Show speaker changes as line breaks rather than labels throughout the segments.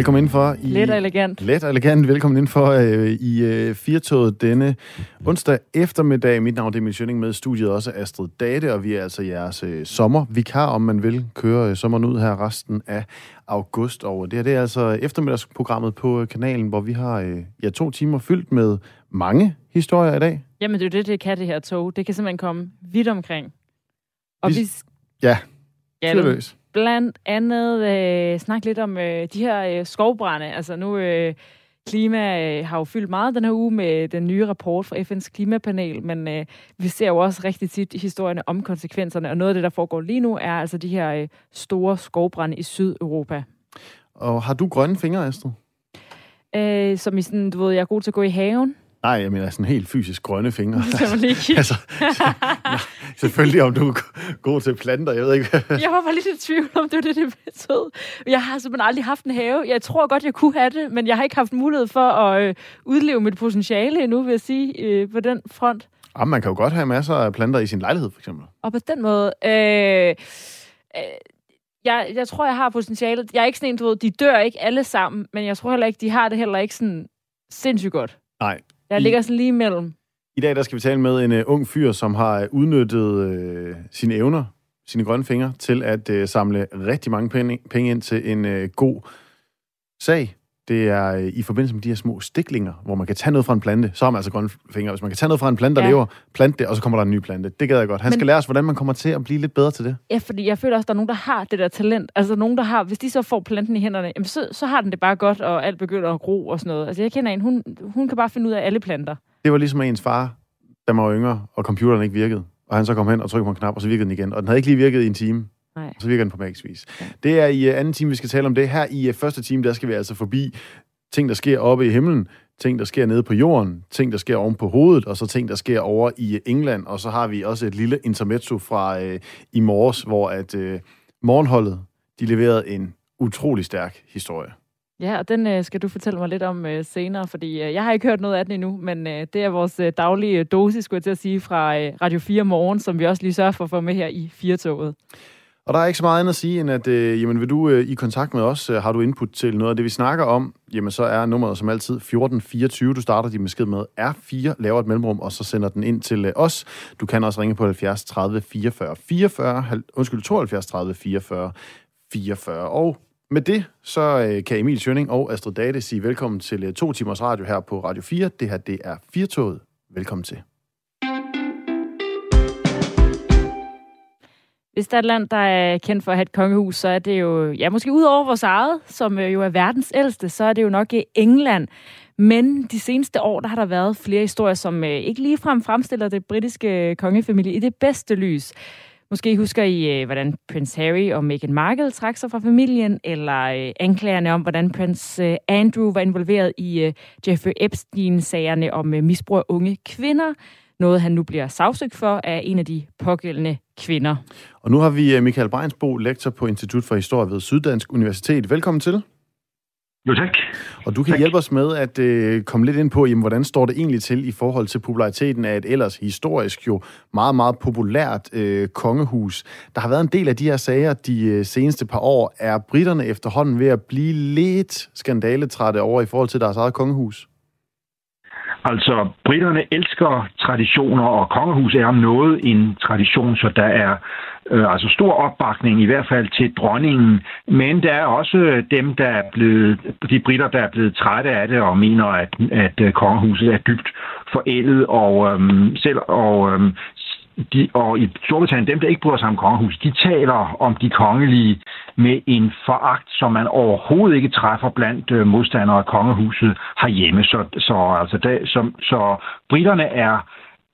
Velkommen indenfor. I,
let og elegant.
Let og elegant. Velkommen indenfor øh, i øh, Firtoget denne onsdag eftermiddag. Mit navn er Emil Schønning med studiet også Astrid Date, og vi er altså jeres øh, sommervikar, om man vil, køre øh, sommeren ud her resten af august. Og det her det er altså eftermiddagsprogrammet på øh, kanalen, hvor vi har øh, ja, to timer fyldt med mange historier i dag.
Jamen, det er jo det, det kan det her tog. Det kan simpelthen komme vidt omkring. Og vi,
Vi- Ja,
ja,
løs.
Blandt andet øh, snakke lidt om øh, de her øh, skovbrænde. Altså nu, øh, klima øh, har jo fyldt meget den her uge med den nye rapport fra FN's klimapanel, men øh, vi ser jo også rigtig tit historierne om konsekvenserne, og noget af det, der foregår lige nu, er altså de her øh, store skovbrænde i Sydeuropa.
Og har du grønne fingre, Astrid?
Øh, som i sådan, du ved, jeg er god til at gå i haven.
Nej, jeg mener sådan helt fysisk grønne fingre.
Man lige
altså, nej, selvfølgelig om du er god til planter, jeg ved ikke.
Jeg var bare lidt i tvivl om, det var det, det betød. Jeg har simpelthen aldrig haft en have. Jeg tror godt, jeg kunne have det, men jeg har ikke haft mulighed for at øh, udleve mit potentiale endnu, vil jeg sige, øh, på den front.
Jamen, man kan jo godt have masser af planter i sin lejlighed, for eksempel.
Og på den måde... Øh, øh, jeg, jeg tror, jeg har potentialet. Jeg er ikke sådan en, du ved, de dør ikke alle sammen, men jeg tror heller ikke, de har det heller ikke sådan sindssygt godt.
Nej.
Jeg
I-
ligger sådan lige imellem.
I dag der skal vi tale med en uh, ung fyr, som har udnyttet uh, sine evner, sine grønne fingre, til at uh, samle rigtig mange penge, penge ind til en uh, god sag. Det er uh, i forbindelse med de her små stiklinger, hvor man kan tage noget fra en plante. Så har man altså grønne fingre. Hvis man kan tage noget fra en plante, der
ja.
lever, plante det, og så kommer der en ny plante. Det gad jeg godt. Han
Men-
skal lære os, hvordan man kommer til at blive lidt bedre til det.
Ja, fordi jeg føler også, at der er nogen, der har det der talent. Altså nogen, der har, hvis de så får planten i hænderne, jamen, så, så har den det bare godt, og alt begynder at gro og sådan noget. Altså jeg kender en, hun, hun kan bare finde ud af alle planter.
Det var ligesom ens far, da man var yngre, og computeren ikke virkede. Og han så kom hen og trykkede på en knap, og så virkede den igen. Og den havde ikke lige virket i en time.
Nej.
Så virker den på magisk vis. Det er i uh, anden time, vi skal tale om det. Her i uh, første time, der skal vi altså forbi ting, der sker oppe i himlen, ting, der sker nede på jorden, ting, der sker oven på hovedet, og så ting, der sker over i øh, England. Og så har vi også et lille intermezzo fra uh, i morges, hvor at uh, morgenholdet, de leverede en utrolig stærk historie.
Ja, og den øh, skal du fortælle mig lidt om øh, senere, fordi øh, jeg har ikke hørt noget af den endnu, men øh, det er vores øh, daglige øh, dosis, skulle jeg til at sige, fra øh, Radio 4 Morgen, som vi også lige sørger for at få med her i Firtoget.
Og der er ikke så meget andet at sige, end at øh, jamen, vil du øh, i kontakt med os, øh, har du input til noget af det, vi snakker om, jamen så er nummeret som altid 1424. Du starter din besked med R4, laver et mellemrum, og så sender den ind til øh, os. Du kan også ringe på 70 30 44 44, hal- undskyld, 72 30 44 44. Og med det, så øh, kan Emil Schønning og Astrid Date sige velkommen til øh, to timers radio her på Radio 4. Det her, det er Firtoget. Velkommen til.
Hvis der er et land, der er kendt for at have et kongehus, så er det jo, ja, måske ud over vores eget, som øh, jo er verdens ældste, så er det jo nok øh, England. Men de seneste år, der har der været flere historier, som øh, ikke ligefrem fremstiller det britiske kongefamilie i det bedste lys. Måske husker I, hvordan prins Harry og Meghan Markle trak sig fra familien, eller anklagerne om, hvordan prins Andrew var involveret i Jeffrey Epstein-sagerne om misbrug af unge kvinder. Noget, han nu bliver sagsøgt for af en af de pågældende kvinder.
Og nu har vi øh, Michael Breinsbo, lektor på Institut for Historie ved Syddansk Universitet. Velkommen til.
Jo, tak.
Og du kan
Tak.
hjælpe os med at øh, komme lidt ind på, jamen, hvordan står det egentlig til i forhold til populariteten af et ellers historisk jo meget, meget populært øh, kongehus. Der har været en del af de her sager de øh, seneste par år. Er britterne efterhånden ved at blive lidt skandaletrætte over i forhold til deres eget kongehus?
Altså, britterne elsker traditioner, og kongehus er om noget en tradition, så der er øh, altså stor opbakning, i hvert fald til dronningen. Men der er også øh, dem, der er blevet, de britter, der er blevet trætte af det og mener, at, at øh, kongehuset er dybt forældet, og øhm, selv og øhm, de, og i Storbritannien, dem der ikke bryder sig om kongehuset, de taler om de kongelige med en foragt, som man overhovedet ikke træffer blandt øh, modstandere af kongehuset herhjemme. Så, så, altså, der, som, så britterne er,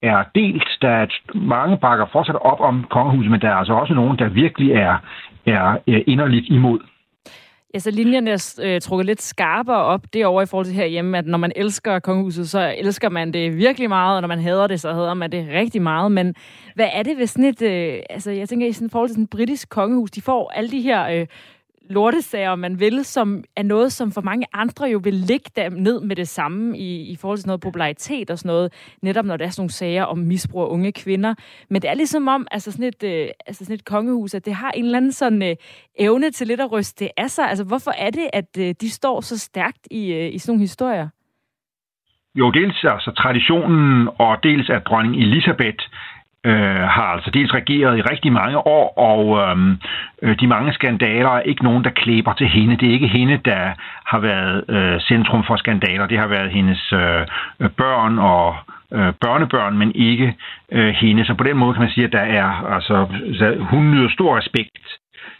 er delt. Der er mange bakker fortsat op om kongehuset, men der er altså også nogen, der virkelig er, er, er inderligt imod.
Ja, så linjerne er øh, trukket lidt skarpere op derovre i forhold til herhjemme, at når man elsker kongehuset, så elsker man det virkelig meget, og når man hader det, så hader man det rigtig meget. Men hvad er det ved sådan et... Øh, altså, jeg tænker, i sådan forhold til sådan et britisk kongehus, de får alle de her... Øh, lortesager, man vil, som er noget, som for mange andre jo vil ligge dem ned med det samme i, i forhold til noget popularitet og sådan noget, netop når der er sådan nogle sager om misbrug af unge kvinder. Men det er ligesom om, altså sådan et, øh, altså sådan et kongehus, at det har en eller anden sådan øh, evne til lidt at ryste det af sig. Altså hvorfor er det, at øh, de står så stærkt i, øh, i sådan nogle historier?
Jo, dels altså traditionen, og dels at dronning Elisabeth øh, har altså dels regeret i rigtig mange år, og øhm, øh, de mange skandaler er ikke nogen, der klæber til hende. Det er ikke hende, der har været øh, centrum for skandaler. Det har været hendes øh, børn og øh, børnebørn, men ikke øh, hende. Så på den måde kan man sige, at der er, altså, hun nyder stor respekt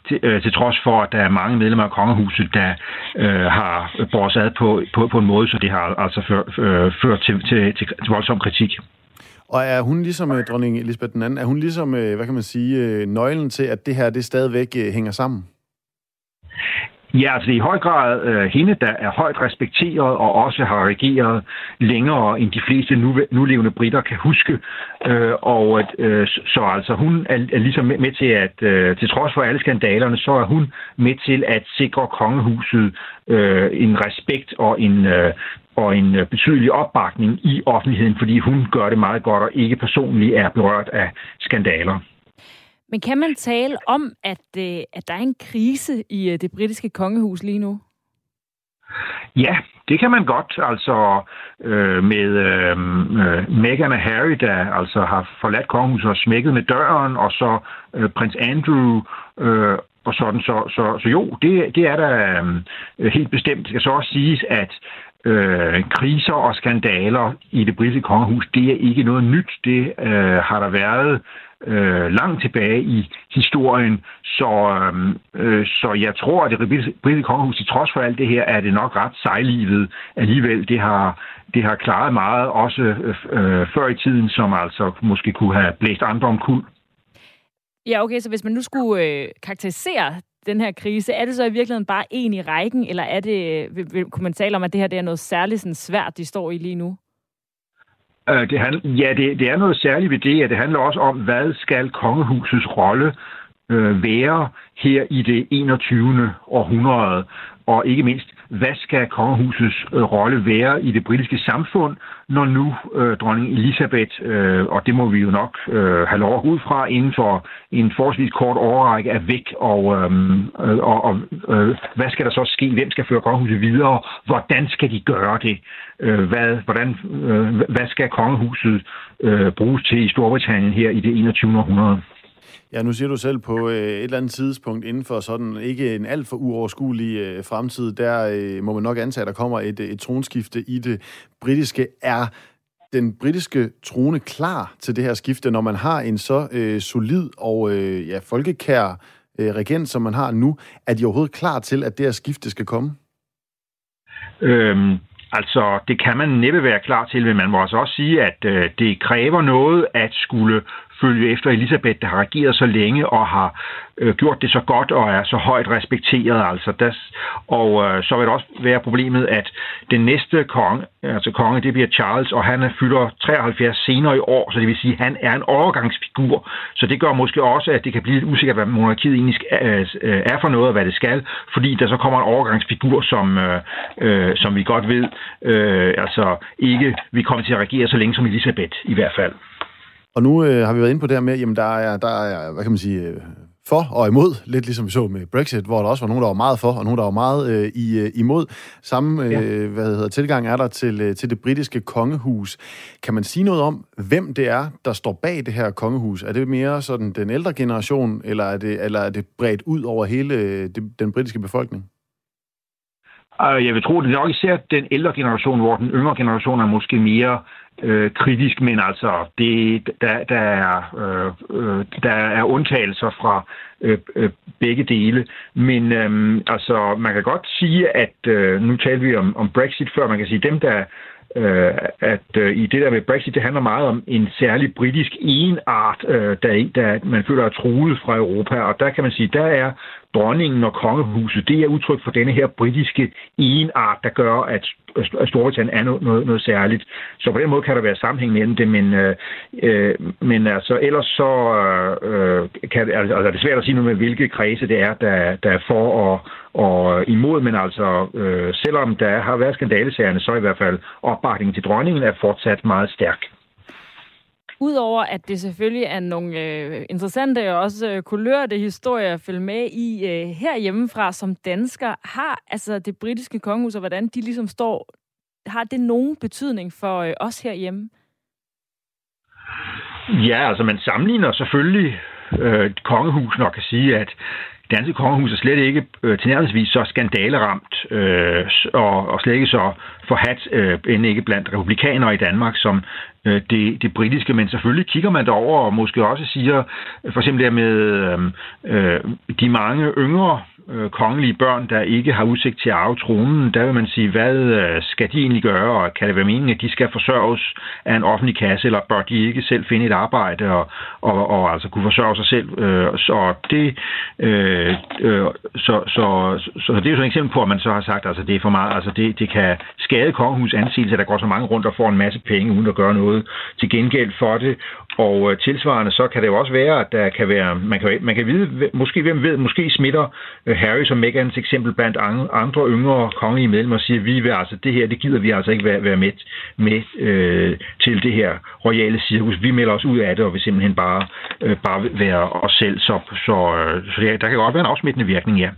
til, øh, til trods for, at der er mange medlemmer af kongehuset, der øh, har båret ad på, på, på en måde, så det har altså før, øh, til, til, til, til voldsom kritik.
Og er hun ligesom øh, dronning Elisabeth den anden, er hun ligesom, øh, hvad kan man sige, øh, nøglen til, at det her det stadigvæk øh, hænger sammen?
Ja, altså det er i høj grad øh, hende, der er højt respekteret og også har regeret længere end de fleste nu, nulevende britter kan huske. Øh, og at, øh, så altså hun er, er ligesom med, med til at, øh, til trods for alle skandalerne, så er hun med til at sikre kongehuset øh, en respekt og en, øh, og en øh, betydelig opbakning i offentligheden, fordi hun gør det meget godt og ikke personligt er berørt af skandaler.
Men kan man tale om, at, øh, at der er en krise i øh, det britiske kongehus lige nu?
Ja, det kan man godt. Altså øh, med øh, Meghan og Harry, der altså har forladt kongehuset og smækket med døren, og så øh, prins Andrew øh, og sådan. Så, så, så jo, det, det er da øh, helt bestemt. Det skal så også siges, at øh, kriser og skandaler i det britiske kongehus, det er ikke noget nyt. Det øh, har der været øh, langt tilbage i historien. Så, øh, øh så jeg tror, at det britiske kongehus, til trods for alt det her, er det nok ret sejlivet alligevel. Det har, det har klaret meget, også øh, før i tiden, som altså måske kunne have blæst andre omkuld.
Ja, okay, så hvis man nu skulle øh, karakterisere den her krise, er det så i virkeligheden bare en i rækken, eller er det, vil, vil, kunne man tale om, at det her det er noget særligt sådan svært, de står i lige nu?
Øh, det handler, ja, det, det er noget særligt ved det, at det handler også om, hvad skal kongehusets rolle øh, være her i det 21. århundrede, og ikke mindst, hvad skal kongehusets øh, rolle være i det britiske samfund, når nu øh, dronning Elisabeth, øh, og det må vi jo nok øh, have lov ud fra inden for en forholdsvis kort overrække, er væk, og, øhm, øh, og, og øh, hvad skal der så ske? Hvem skal føre kongehuset videre? Hvordan skal de gøre det? Øh, hvad, hvordan, øh, hvad skal kongehuset øh, bruges til i Storbritannien her i det 21. århundrede?
Ja, nu siger du selv på øh, et eller andet tidspunkt inden for sådan ikke en alt for uoverskuelig øh, fremtid, der øh, må man nok antage, at der kommer et, øh, et tronskifte i det britiske. Er den britiske trone klar til det her skifte, når man har en så øh, solid og øh, ja, folkekær øh, regent, som man har nu? Er de overhovedet klar til, at det her skifte skal komme?
Øhm, Altså, det kan man næppe være klar til, men man må altså også sige, at øh, det kræver noget at skulle følge efter Elisabeth, der har regeret så længe og har øh, gjort det så godt og er så højt respekteret. Altså, das, og øh, så vil det også være problemet, at den næste konge, altså konge, det bliver Charles, og han fylder 73 senere i år, så det vil sige, at han er en overgangsfigur. Så det gør måske også, at det kan blive lidt usikkert, hvad monarkiet egentlig øh, er for noget, og hvad det skal, fordi der så kommer en overgangsfigur, som, øh, øh, som vi godt ved, øh, altså ikke vi kommer til at regere så længe som Elisabeth i hvert fald.
Og nu øh, har vi været inde på det her med, at der er, der er, hvad kan man sige, øh, for og imod, lidt ligesom vi så med Brexit, hvor der også var nogen, der var meget for, og nogen, der var meget øh, i, øh, imod. Samme øh, ja. hvad hedder, tilgang er der til, øh, til det britiske kongehus. Kan man sige noget om, hvem det er, der står bag det her kongehus? Er det mere sådan den ældre generation, eller er det, eller er det bredt ud over hele øh, det, den britiske befolkning?
Jeg vil tro, det er nok især den ældre generation, hvor den yngre generation er måske mere øh, kritisk, men altså det, der, der, er, øh, øh der er undtagelser fra øh, øh, begge dele. Men øh, altså man kan godt sige, at øh, nu taler vi om, om Brexit før, man kan sige dem, der øh, at øh, i det der med Brexit, det handler meget om en særlig britisk enart, øh, der, der man føler er truet fra Europa, og der kan man sige, der er dronningen og kongehuset, det er udtryk for denne her britiske enart, der gør, at Storbritannien er noget, noget, noget særligt. Så på den måde kan der være sammenhæng mellem det, men, øh, øh men altså ellers så øh, kan altså, altså, det er svært at sige noget med, hvilke kredse det er, der, der er for og, og imod, men altså øh, selvom der har været skandalesagerne, så i hvert fald opbakningen til dronningen er fortsat meget stærk.
Udover at det selvfølgelig er nogle øh, interessante og også øh, kulørte historier at følge med i øh, herhjemmefra som dansker, har altså det britiske kongehus og hvordan de ligesom står, har det nogen betydning for øh, os herhjemme?
Ja, altså man sammenligner selvfølgelig øh, kongehus nok kan sige, at det danske kongehus er slet ikke øh, tilnærmelsesvis så skandaleramt øh, og, og slet ikke så forhat øh, end ikke blandt republikanere i Danmark, som øh, det, det britiske, men selvfølgelig kigger man derover og måske også siger, for eksempel der med øh, øh, de mange yngre øh, kongelige børn, der ikke har udsigt til at arve tronen, der vil man sige, hvad øh, skal de egentlig gøre, og kan det være meningen, at de skal forsørges af en offentlig kasse, eller bør de ikke selv finde et arbejde og, og, og altså kunne forsørge sig selv? Øh, så det øh, øh, så, så, så, så det er jo et eksempel på, at man så har sagt, altså det er for meget, altså det, det kan skade kongehus ansigelse, at der går så mange rundt og får en masse penge uden at gøre noget til gengæld for det, og øh, tilsvarende så kan det jo også være, at der kan være, man kan, man kan vide, måske hvem ved, måske smitter øh, Harry som Megans eksempel blandt andre yngre kongelige medlemmer og siger, vi vil altså, det her, det gider vi altså ikke være, være med, med øh, til det her royale cirkus. Vi melder os ud af det, og vil simpelthen bare, øh, bare være os selv. Så, så, øh, så ja, der kan godt være en afsmittende virkning, ja.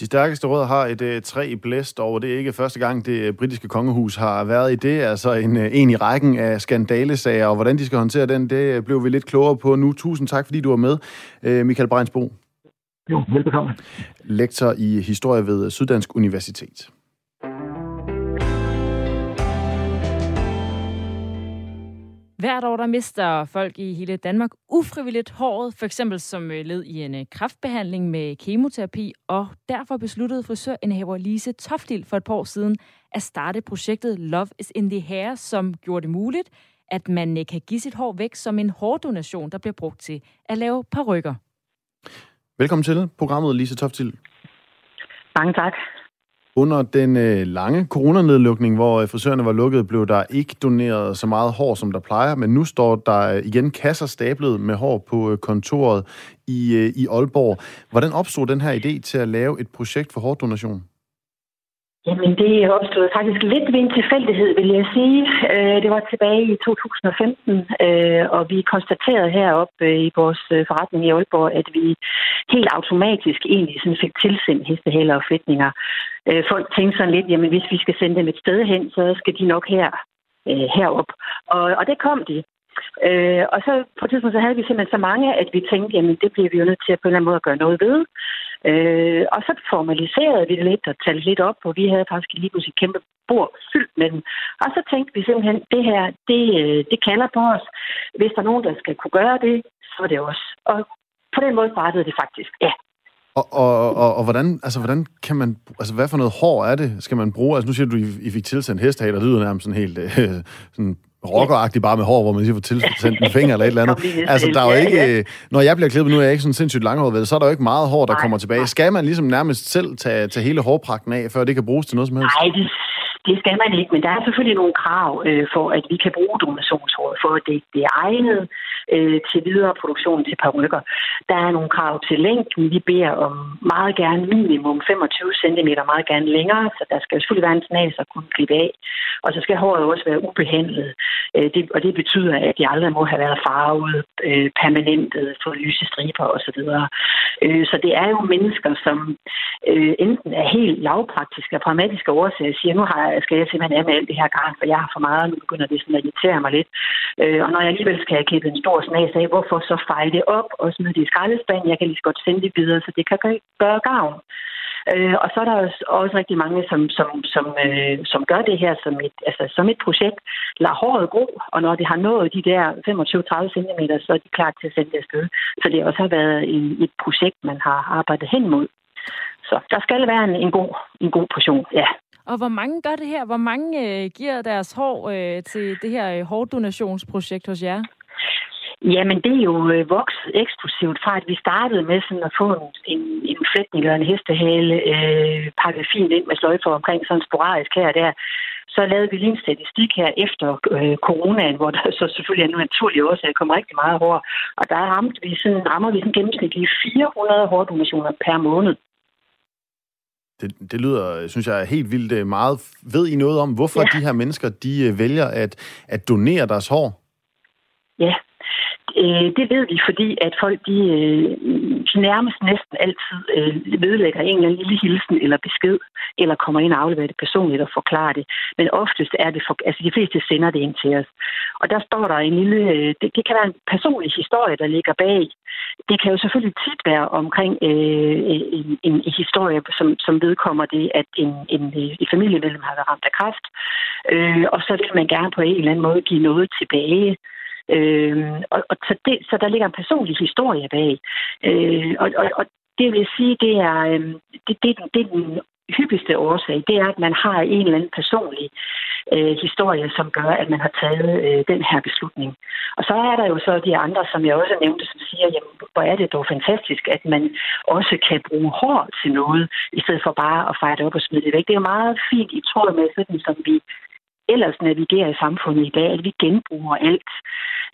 De stærkeste rødder har et uh, træ blæst over. Det er ikke første gang, det uh, britiske kongehus har været i det. Altså en, uh, en i rækken af skandalesager, og hvordan de skal håndtere den, det blev vi lidt klogere på nu. Tusind tak, fordi du var med, uh, Michael Breinsbo.
Jo, velbekomme.
Lektor i historie ved Syddansk Universitet.
Hvert år der mister folk i hele Danmark ufrivilligt håret, for eksempel som øh, led i en øh, kraftbehandling med kemoterapi, og derfor besluttede frisørindehaver Lise Toftil for et par år siden at starte projektet Love is in the Hair, som gjorde det muligt, at man øh, kan give sit hår væk som en hårdonation, der bliver brugt til at lave parrykker.
Velkommen til programmet, Lise Toftil.
Mange tak.
Under den øh, lange coronanedlukning, hvor øh, frisørerne var lukket, blev der ikke doneret så meget hår, som der plejer, men nu står der øh, igen kasser stablet med hår på øh, kontoret i, øh, i Aalborg. Hvordan opstod den her idé til at lave et projekt for hårdonation?
Jamen, det opstod faktisk lidt ved en tilfældighed, vil jeg sige. Øh, det var tilbage i 2015, øh, og vi konstaterede heroppe øh, i vores forretning i Aalborg, at vi helt automatisk egentlig sådan fik tilsendt hestehaler og flætninger. Folk tænkte sådan lidt, jamen hvis vi skal sende dem et sted hen, så skal de nok her herop. Og, og det kom de. Øh, og så på et tidspunkt så havde vi simpelthen så mange, at vi tænkte, jamen det bliver vi jo nødt til at på en eller anden måde at gøre noget ved. Øh, og så formaliserede vi det lidt og talte lidt op, og vi havde faktisk lige pludselig et kæmpe bord fyldt med dem. Og så tænkte vi simpelthen, det her, det, øh, det kalder på os. Hvis der er nogen, der skal kunne gøre det, så er det os. Og på den måde startede det faktisk, ja.
Og, og, og, og hvordan, altså, hvordan kan man... Altså, hvad for noget hår er det, skal man bruge? Altså, nu siger du, I, I fik tilsendt hestehaler. Det lyder nærmest sådan helt øh, sådan rockeragtigt bare med hår, hvor man lige får tilsendt en finger eller et eller andet. Altså, der er jo ikke... Ja. Når jeg bliver klippet, nu er jeg ikke sådan sindssygt langhåret, så er der jo ikke meget hår, der nej, kommer tilbage. Skal man ligesom nærmest selv tage, tage hele hårpragten af, før det kan bruges til noget som helst?
Nej, det, det skal man ikke, men der er selvfølgelig nogle krav øh, for, at vi kan bruge donationshåret, for at det, det er egnet øh, til videre produktion til parrykker. Der er nogle krav til længden. Vi beder om meget gerne minimum 25 cm, meget gerne længere, så der skal selvfølgelig være en snas at kunne klippe af. Og så skal håret også være ubehandlet. Øh, det, og det betyder, at de aldrig må have været farvet, øh, permanentet, for lyse striber osv. Øh, så det er jo mennesker, som øh, enten er helt lavpraktiske og pragmatiske årsager, siger, nu har, jeg, skal jeg simpelthen af med alt det her garn, for jeg har for meget, nu begynder det sådan at irritere mig lidt. Øh, og når jeg alligevel skal have klippet en stor snas af, hvorfor så fejle det op og smide det i skraldespanden? Jeg kan lige så godt sende det videre, så det kan gøre gavn. Øh, og så er der også rigtig mange, som, som, som, øh, som gør det her som et, altså, som et projekt. Lad håret gro, og når det har nået de der 25-30 cm, så er de klar til at sende det afsted. Så det også har været en, et projekt, man har arbejdet hen mod. Så der skal være en, en, god, en god portion, ja.
Og hvor mange gør det her? Hvor mange øh, giver deres hår øh, til det her øh, hårdonationsprojekt hos jer?
Jamen, det er jo øh, vokset eksplosivt fra, at vi startede med sådan at få en, en, en flætning eller en hestehale øh, pakket fint ind med sløjfer omkring sådan sporadisk her og der. Så lavede vi lige en statistik her efter øh, coronaen, hvor der så selvfølgelig er en naturlig årsag kom rigtig meget hår. Og der ramte vi sådan, rammer vi sådan gennemsnitligt 400 hårdonationer per måned.
Det, det lyder, synes jeg, helt vildt øh, meget. Ved I noget om, hvorfor ja. de her mennesker, de øh, vælger at, at donere deres hår?
Ja, Øh, det ved vi, fordi at folk de, øh, nærmest næsten altid øh, vedlægger en eller anden lille hilsen eller besked, eller kommer ind og afleverer det personligt og forklarer det. Men oftest er det, for, altså de fleste sender det ind til os. Og der står der en lille, øh, det, det kan være en personlig historie, der ligger bag. Det kan jo selvfølgelig tit være omkring øh, en, en, en historie, som, som vedkommer det, at en, en, øh, en familiemedlem har været ramt af kræft, øh, og så vil man gerne på en eller anden måde give noget tilbage. Øh, og, og så, det, så der ligger en personlig historie bag. Øh, og, og, og det vil sige, det er, øh, det, det, det er den hyppigste årsag, det er, at man har en eller anden personlig øh, historie, som gør, at man har taget øh, den her beslutning. Og så er der jo så de andre, som jeg også nævnte, som siger, jamen, hvor er det dog fantastisk, at man også kan bruge hår til noget, i stedet for bare at fejre det op og smide det væk. Det er jo meget fint i tråd med sådan, som vi ellers navigerer i samfundet i dag, at vi genbruger alt,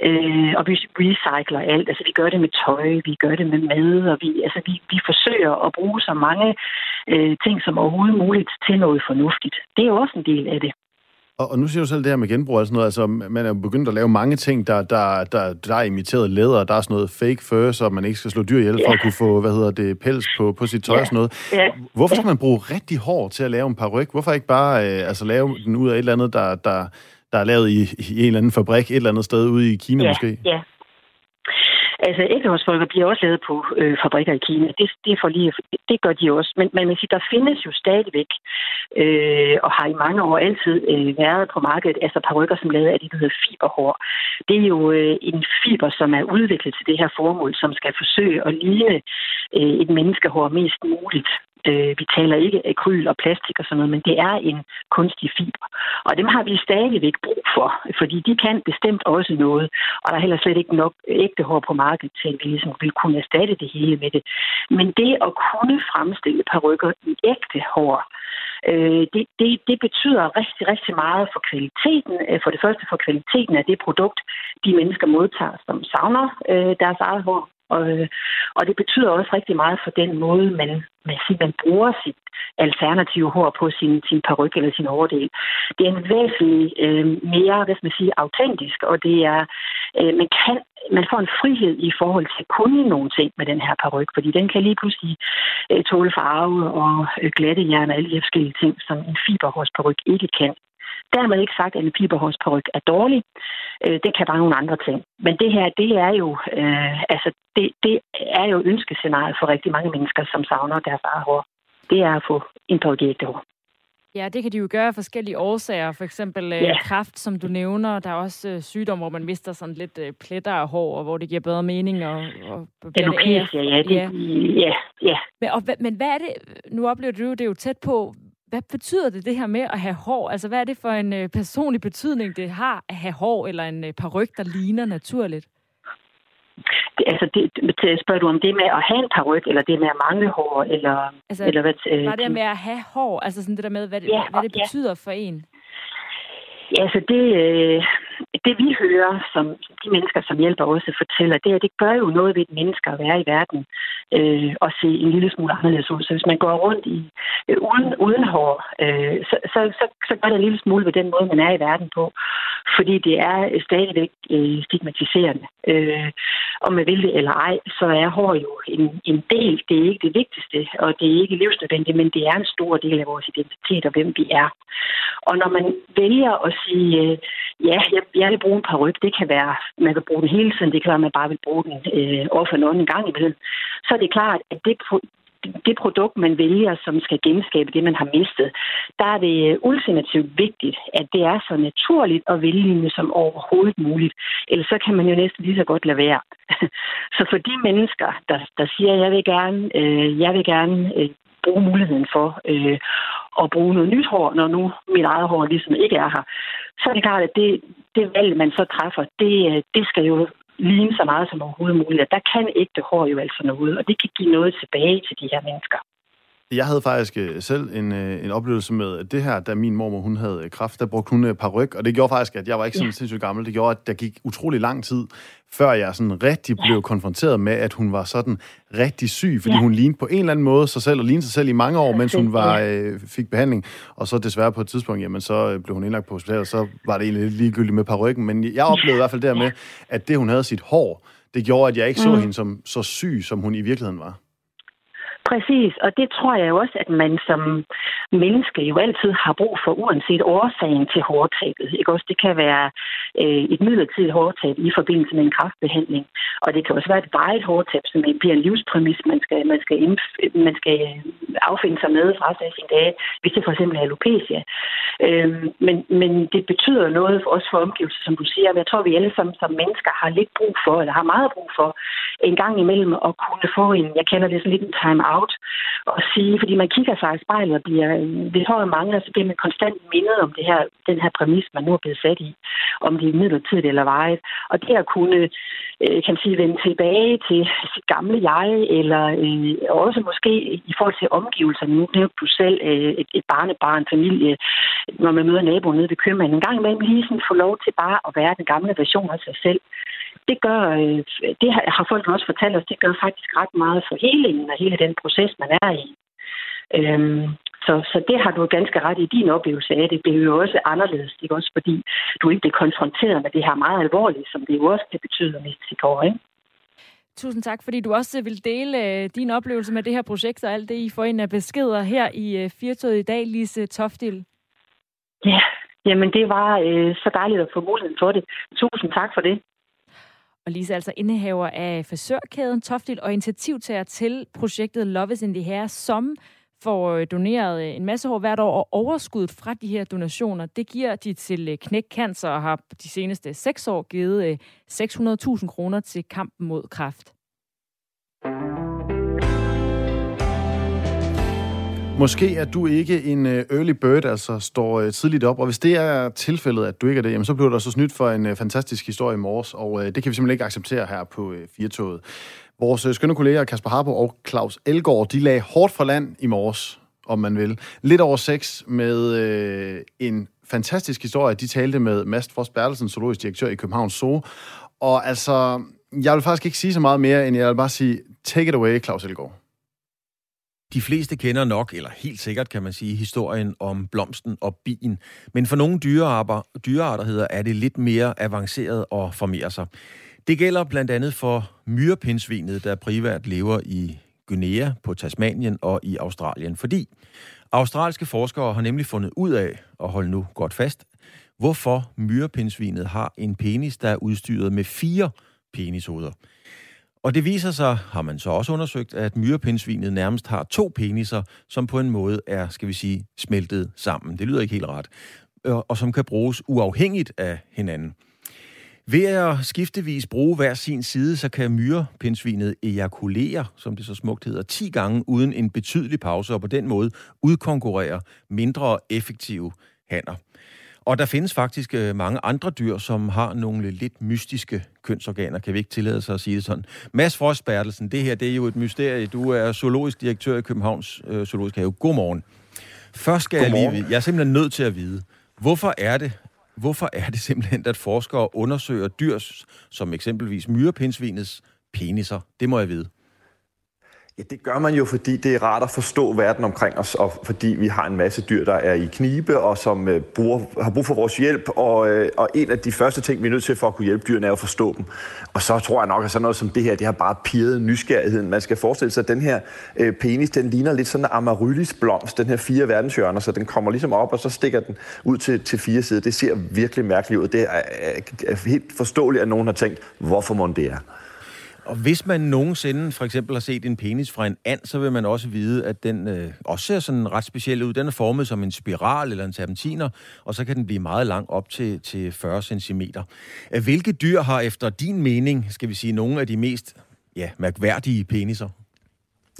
øh, og vi recycler alt. Altså, vi gør det med tøj, vi gør det med mad, og vi, altså, vi, vi forsøger at bruge så mange øh, ting som overhovedet muligt til noget fornuftigt. Det er jo også en del af det.
Og, og nu siger du selv det her med genbrug og sådan noget. Altså, man er begyndt at lave mange ting, der, der, der, der er imiteret læder. Der er sådan noget fake fur, så man ikke skal slå dyr ihjel ja. for at kunne få, hvad hedder det, pels på, på sit tøj ja. og sådan noget. Ja. Hvorfor skal man bruge rigtig hår til at lave en par ryg? Hvorfor ikke bare øh, altså, lave den ud af et eller andet, der, der, der er lavet i, i en eller anden fabrik et eller andet sted ude i Kina
ja.
måske?
Ja, Altså, æggeholdsfolker bliver også lavet på øh, fabrikker i Kina. Det, det, for lige, det gør de også. Men, men man siger, der findes jo stadigvæk, øh, og har i mange år altid øh, været på markedet, altså parrykker, som lavet af det, der hedder fiberhår. Det er jo øh, en fiber, som er udviklet til det her formål, som skal forsøge at ligne øh, et menneskehår mest muligt. Øh, vi taler ikke akryl og plastik og sådan noget, men det er en kunstig fiber. Og dem har vi stadigvæk brug for, fordi de kan bestemt også noget, og der er heller slet ikke nok ægte hår på markedet til, at vi ligesom vil kunne erstatte det hele med det. Men det at kunne fremstille parrykker i ægte hår, øh, det, det, det betyder rigtig, rigtig meget for kvaliteten. Øh, for det første for kvaliteten af det produkt, de mennesker modtager, som savner øh, deres eget hår. Og, øh, og det betyder også rigtig meget for den måde, man, man, siger, man bruger sit alternative hår på sin, sin peruk eller sin overdel. Det er en væsentlig øh, mere, hvad skal man sige, autentisk, og det er, øh, man kan man får en frihed i forhold til at kunne nogle ting med den her peruk, fordi den kan lige pludselig øh, tåle farve og øh, glatte jern og alle de forskellige ting, som en fiberhårsperuk ikke kan. Dermed ikke sagt, at en fiberhårsperuk er dårlig. Øh, det kan bare nogle andre ting. Men det her, det er jo, øh, altså, det, det er jo ønskescenariet for rigtig mange mennesker, som savner deres eget hår. Det er at få indtryk i ægte hår.
Ja, det kan de jo gøre af forskellige årsager. For eksempel øh, ja. kræft, som du nævner. Der er også øh, sygdom, hvor man mister sådan lidt øh, pletter af hår, og hvor det giver bedre mening. Og, og
Alopecia, ja. Det, ja. ja, ja.
Men, og, men hvad er det, nu oplever du det er jo tæt på, hvad betyder det, det her med at have hår? Altså, hvad er det for en øh, personlig betydning, det har at have hår, eller en øh, paryk, der ligner naturligt?
Det, altså, det, spørger du om det med at have en paryk, eller det med at mangle hår, eller,
altså,
eller
hvad? Øh, bare det med at have hår, altså sådan det der med, hvad det, ja, hvad det betyder ja. for en?
Ja, altså det, øh, det vi hører, som de mennesker, som hjælper os, fortæller, det er, at det gør jo noget ved et menneske at være i verden øh, og se en lille smule anderledes ud. Så hvis man går rundt i øh, uden, uden hår, øh, så, så, så, så gør det en lille smule ved den måde, man er i verden på. Fordi det er øh, stadigvæk øh, stigmatiserende. Øh, om man vil det eller ej, så er hår jo en, en del. Det er ikke det vigtigste, og det er ikke livsnødvendigt, men det er en stor del af vores identitet og hvem vi er. Og når man vælger at sige, øh, ja, jeg, jeg vil bruge en peruk, det kan være, man vil bruge den hele tiden, det kan være, at man bare vil bruge den øh, over for nogen en gang imellem, så er det klart, at det, det produkt, man vælger, som skal genskabe det, man har mistet, der er det øh, ultimativt vigtigt, at det er så naturligt og vellignende som overhovedet muligt. Ellers så kan man jo næsten lige så godt lade være. så for de mennesker, der, der siger, jeg vil gerne, øh, jeg vil gerne øh, bruge muligheden for øh, at bruge noget nyt hår, når nu mit eget hår ligesom ikke er her. Så er det klart, at det, det valg, man så træffer, det, øh, det skal jo ligne så meget som overhovedet muligt. Der kan ægte hår jo altså noget, og det kan give noget tilbage til de her mennesker.
Jeg havde faktisk øh, selv en, øh, en oplevelse med det her, da min mormor hun havde kraft, der brugte hun par ryg, og det gjorde faktisk, at jeg var ikke sådan ja. sindssygt gammel. Det gjorde, at der gik utrolig lang tid, før jeg sådan rigtig blev ja. konfronteret med, at hun var sådan rigtig syg, fordi ja. hun lignede på en eller anden måde sig selv, og lignede sig selv i mange år, mens hun var, øh, fik behandling. Og så desværre på et tidspunkt, jamen så øh, blev hun indlagt på hospitalet, og så var det egentlig ligegyldigt med ryggen. Men jeg oplevede i hvert fald dermed, at det hun havde sit hår, det gjorde, at jeg ikke så mm. hende som så syg, som hun i virkeligheden var.
Præcis, og det tror jeg jo også, at man som menneske jo altid har brug for, uanset årsagen til hårdtabet. Ikke også? Det kan være øh, et midlertidigt hårdtab i forbindelse med en kraftbehandling, og det kan også være et vejet hårdtab, som bliver en livspræmis, man skal, man skal, man skal affinde sig med fra sig sin dage, hvis det for eksempel er alopecia. Øh, men, men det betyder noget for os for omgivelser, som du siger. Men jeg tror, vi alle sammen som mennesker har lidt brug for, eller har meget brug for, en gang imellem at kunne få en, jeg kender det sådan lidt en time out, og sige, fordi man kigger sig i spejlet og bliver, det tror jeg mange, så bliver man konstant mindet om det her, den her præmis, man nu er blevet sat i, om det er midlertidigt eller vejet. Og det at kunne, øh, kan sige, vende tilbage til sit gamle jeg, eller øh, også måske i forhold til omgivelserne. Nu nævnte du selv øh, et, et barnebarn, familie, når man møder naboen nede ved købmanden. En gang imellem lige sådan få lov til bare at være den gamle version af sig selv det gør, øh, det har folk også fortalt os, det gør faktisk ret meget for helingen af hele den proces, man er i. Øhm, så, så det har du ganske ret i din oplevelse af. Det bliver jo også anderledes, ikke? også fordi du ikke bliver konfronteret med det her meget alvorlige, som det jo også kan betyde at miste sit hår, ikke?
Tusind tak, fordi du også vil dele øh, din oplevelse med det her projekt og alt det, I får ind af beskeder her i øh, Firtoget i dag, Lise Toftil.
Ja, jamen det var øh, så dejligt at få muligheden for det. Tusind tak for det.
Og Lise er altså indehaver af frisørkæden Toftil og initiativtager til projektet Love is in the Hair, som får øh, doneret øh, en masse hår hvert år, og overskuddet fra de her donationer, det giver de til øh, Knæk Cancer og har de seneste seks år givet 600.000 kroner til kampen mod kræft.
Måske er du ikke en øh, early bird, altså står øh, tidligt op, og hvis det er tilfældet, at du ikke er det, jamen, så bliver der så snydt for en øh, fantastisk historie i morges, og det kan vi simpelthen ikke acceptere her på Firtoget. Vores skønne kolleger Kasper Harbo og Claus Elgård, de lagde hårdt for land i morges, om man vil. Lidt over seks med øh, en fantastisk historie. De talte med Mast Frost Bertelsen, zoologisk direktør i Københavns Zoo. Og altså, jeg vil faktisk ikke sige så meget mere, end jeg vil bare sige, take it away, Claus Elgård.
De fleste kender nok, eller helt sikkert kan man sige, historien om blomsten og bien. Men for nogle dyrearter, dyrearter hedder, er det lidt mere avanceret og formere sig. Det gælder blandt andet for myrepindsvinet, der privat lever i Guinea, på Tasmanien og i Australien. Fordi australske forskere har nemlig fundet ud af, og hold nu godt fast, hvorfor myrepindsvinet har en penis, der er udstyret med fire penishoveder. Og det viser sig, har man så også undersøgt, at myrepindsvinet nærmest har to peniser, som på en måde er, skal vi sige, smeltet sammen. Det lyder ikke helt ret. Øh, og som kan bruges uafhængigt af hinanden. Ved at skiftevis bruge hver sin side, så kan myrepindsvinet ejakulere, som det så smukt hedder, 10 gange uden en betydelig pause, og på den måde udkonkurrere mindre effektive hanner. Og der findes faktisk øh, mange andre dyr, som har nogle lidt mystiske kønsorganer. Kan vi ikke tillade sig at sige det sådan? Mads Frost Bertelsen, det her det er jo et mysterie. Du er zoologisk direktør i Københavns øh, Zoologisk Have. Godmorgen. Først skal Godmorgen. jeg lige jeg er simpelthen nødt til at vide, hvorfor er det, hvorfor er det simpelthen, at forskere undersøger dyr, som eksempelvis myrepindsvinets peniser? Det må jeg vide.
Ja, det gør man jo, fordi det er rart at forstå verden omkring os, og fordi vi har en masse dyr, der er i knibe, og som øh, bruger, har brug for vores hjælp. Og, øh, og en af de første ting, vi er nødt til for at kunne hjælpe dyrene, er at forstå dem. Og så tror jeg nok, at sådan noget som det her, det har bare pirret nysgerrigheden. Man skal forestille sig, at den her øh, penis, den ligner lidt sådan en amaryllis blomst, den her fire verdenshjørner, så den kommer ligesom op, og så stikker den ud til, til fire sider. Det ser virkelig mærkeligt ud. Det er, er, er helt forståeligt, at nogen har tænkt, hvorfor må det er.
Og hvis man nogensinde for eksempel har set en penis fra en and, så vil man også vide, at den øh, også ser sådan ret speciel ud. Den er formet som en spiral eller en serpentiner, og så kan den blive meget lang op til, til 40 cm. Hvilke dyr har efter din mening, skal vi sige, nogle af de mest ja, mærkværdige peniser?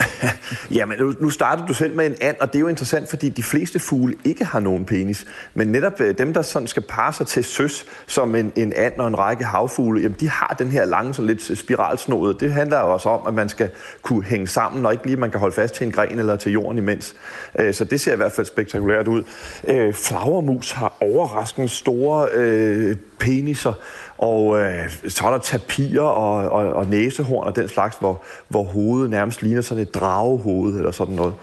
Jamen, nu, nu startede du selv med en and, og det er jo interessant, fordi de fleste fugle ikke har nogen penis. Men netop øh, dem, der sådan skal parre sig til søs, som en, en and og en række havfugle, jamen, de har den her lange, sådan lidt øh, spiralsnode. Det handler jo også om, at man skal kunne hænge sammen, og ikke lige man kan holde fast til en gren eller til jorden imens. Øh, så det ser i hvert fald spektakulært ud. Øh, flagermus har overraskende store øh, peniser, og øh, så er der tapirer og, og, og næsehorn og den slags, hvor, hvor hovedet nærmest ligner sådan et dragehoved eller sådan noget.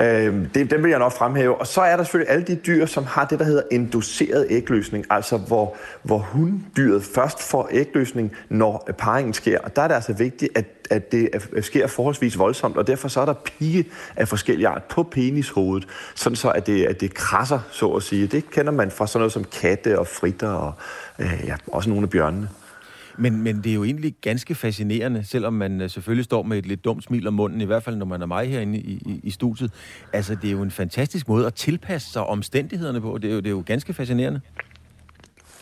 Øh, det, dem vil jeg nok fremhæve. Og så er der selvfølgelig alle de dyr, som har det, der hedder induceret ægløsning, altså hvor, hvor hunddyret først får ægløsning, når parringen sker. Og der er det altså vigtigt, at, at det øh, sker forholdsvis voldsomt, og derfor så er der pige af forskellige art på penishovedet, sådan så at det, at det krasser, så at sige. Det kender man fra sådan noget som katte og fritter og øh, ja, også nogle af bjørnene.
Men, men det er jo egentlig ganske fascinerende, selvom man øh, selvfølgelig står med et lidt dumt smil om munden, i hvert fald når man er mig herinde i, i, i studiet. Altså, det er jo en fantastisk måde at tilpasse sig omstændighederne på. Det er jo, det er jo ganske fascinerende.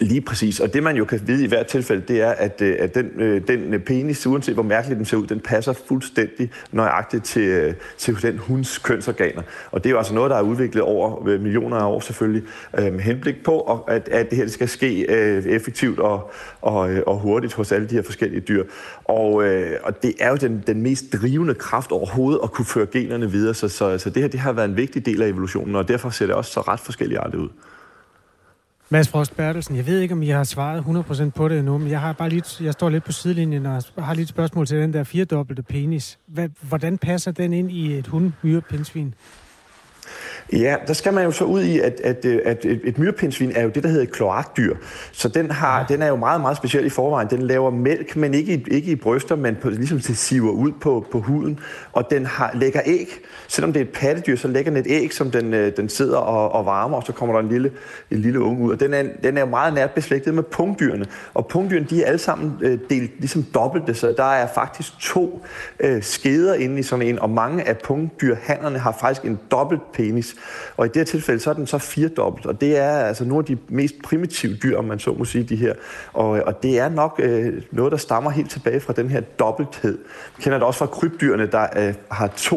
Lige præcis. Og det man jo kan vide i hvert tilfælde, det er, at, øh, at den, øh, den øh, penis, uanset hvor mærkeligt den ser ud, den passer fuldstændig nøjagtigt til, til den hunds kønsorganer. Og det er jo altså noget, der er udviklet over millioner af år selvfølgelig, med henblik på, at, at det her skal ske effektivt og, og, og hurtigt hos alle de her forskellige dyr. Og, og det er jo den, den mest drivende kraft overhovedet at kunne føre generne videre. Så, så, så det her det har været en vigtig del af evolutionen, og derfor ser det også så ret forskelligartet ud.
Mads Frost Bertelsen, jeg ved ikke, om I har svaret 100% på det endnu, men jeg, har bare lidt, jeg står lidt på sidelinjen og har lidt spørgsmål til den der firedobbelte penis. Hvordan passer den ind i et hund myre pindsvin
Ja, der skal man jo så ud i, at, at, at et, myrepindsvin er jo det, der hedder et kloakdyr. Så den, har, den er jo meget, meget speciel i forvejen. Den laver mælk, men ikke i, ikke i bryster, men på, ligesom det siver ud på, på huden. Og den har, lægger æg. Selvom det er et pattedyr, så lægger den et æg, som den, øh, den sidder og, og varmer, og så kommer der en lille, en lille unge ud. Og den er, den er jo meget nært beslægtet med pungdyrene. Og pungdyrene, de er alle sammen øh, delt ligesom dobbelte, så der er faktisk to øh, skeder inde i sådan en, og mange af pungdyrhandlerne har faktisk en dobbelt penis. Og i det her tilfælde, så er den så firedobbelt, og det er altså nogle af de mest primitive dyr, om man så må sige, de her. Og, og det er nok øh, noget, der stammer helt tilbage fra den her dobbelthed. Vi kender det også fra krybdyrene, der øh, har to,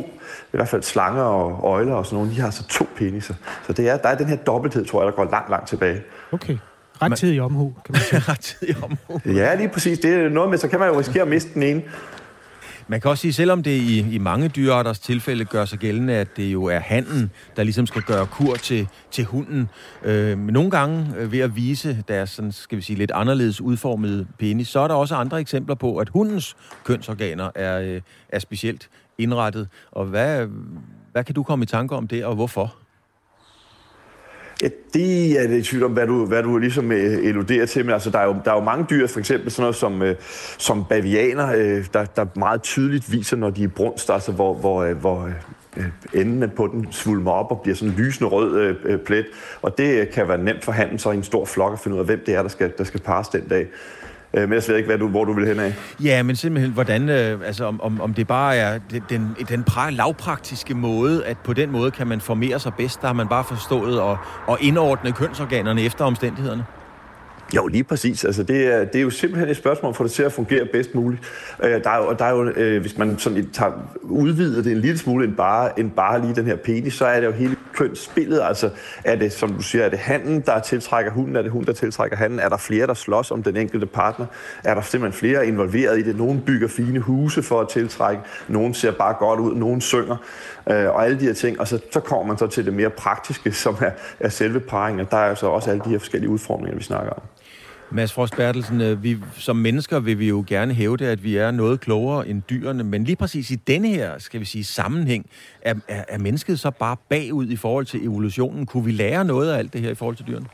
i hvert fald slanger og øjler og sådan nogle, de har altså to peniser. Så det er, der er den her dobbelthed, tror jeg, der går langt, langt tilbage.
Okay. Ret tid i omhu, kan man sige.
Ret tid i omhu.
Ja, lige præcis. Det er noget med, så kan man jo risikere at miste den ene.
Man kan også sige, selvom det i, i mange dyrearters tilfælde gør sig gældende, at det jo er handen, der ligesom skal gøre kur til, til hunden, øh, men nogle gange øh, ved at vise deres, sådan, skal vi sige, lidt anderledes udformede penis, så er der også andre eksempler på, at hundens kønsorganer er, øh, er specielt indrettet. Og hvad, hvad kan du komme i tanke om det, og hvorfor?
Ja, det er det i tvivl om, hvad du, hvad du ligesom øh, eluderer til. Men altså, der er, jo, der er jo mange dyr, for eksempel sådan noget som, øh, som bavianer, øh, der, der meget tydeligt viser, når de er brunst, altså hvor, hvor, øh, hvor øh, enden på den svulmer op og bliver sådan en lysende rød øh, øh, plet. Og det kan være nemt for handen så i en stor flok at finde ud af, hvem det er, der skal, der skal pares den dag. Øh, men jeg ved ikke, hvad du, hvor du vil hen af.
Ja, men simpelthen, hvordan, øh, altså, om, om, om det bare er den, den pra- lavpraktiske måde, at på den måde kan man formere sig bedst, der har man bare forstået at, at indordne kønsorganerne efter omstændighederne.
Jo, lige præcis. Altså, det, er, det er jo simpelthen et spørgsmål for det til at fungere bedst muligt. Øh, der er jo, der er jo øh, hvis man sådan tager, udvider det en lille smule end bare, end bare lige den her penis, så er det jo hele kønsspillet. Altså, er det, som du siger, er det handen, der tiltrækker hunden? Er det hun, der tiltrækker handen? Er der flere, der slås om den enkelte partner? Er der simpelthen flere involveret i det? Nogen bygger fine huse for at tiltrække. Nogen ser bare godt ud. Nogen synger. Øh, og alle de her ting. Og så, så kommer man så til det mere praktiske, som er, er selve parringen. Og der er jo så også alle de her forskellige udfordringer, vi snakker om.
Mads Frost Bertelsen, øh, vi, som mennesker vil vi jo gerne hæve det, at vi er noget klogere end dyrene, men lige præcis i denne her, skal vi sige, sammenhæng, er, er, er mennesket så bare bagud i forhold til evolutionen? Kunne vi lære noget af alt det her i forhold til dyrene?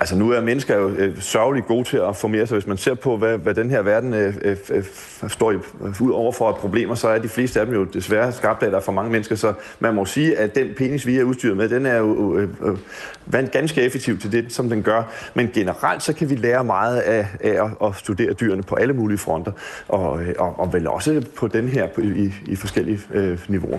Altså nu er mennesker jo øh, sørgeligt gode til at formere sig. Hvis man ser på, hvad, hvad den her verden øh, øh, øh står i, øh, ud over for problemer, så er de fleste af dem jo desværre skabt af, der er for mange mennesker. Så man må sige, at den penis, vi er udstyret med, den er jo øh, øh, ganske effektiv til det, som den gør. Men generelt så kan vi lære meget af, af at, at studere dyrene på alle mulige fronter. Og, øh, og, og vel også på den her på, i, i forskellige øh, niveauer.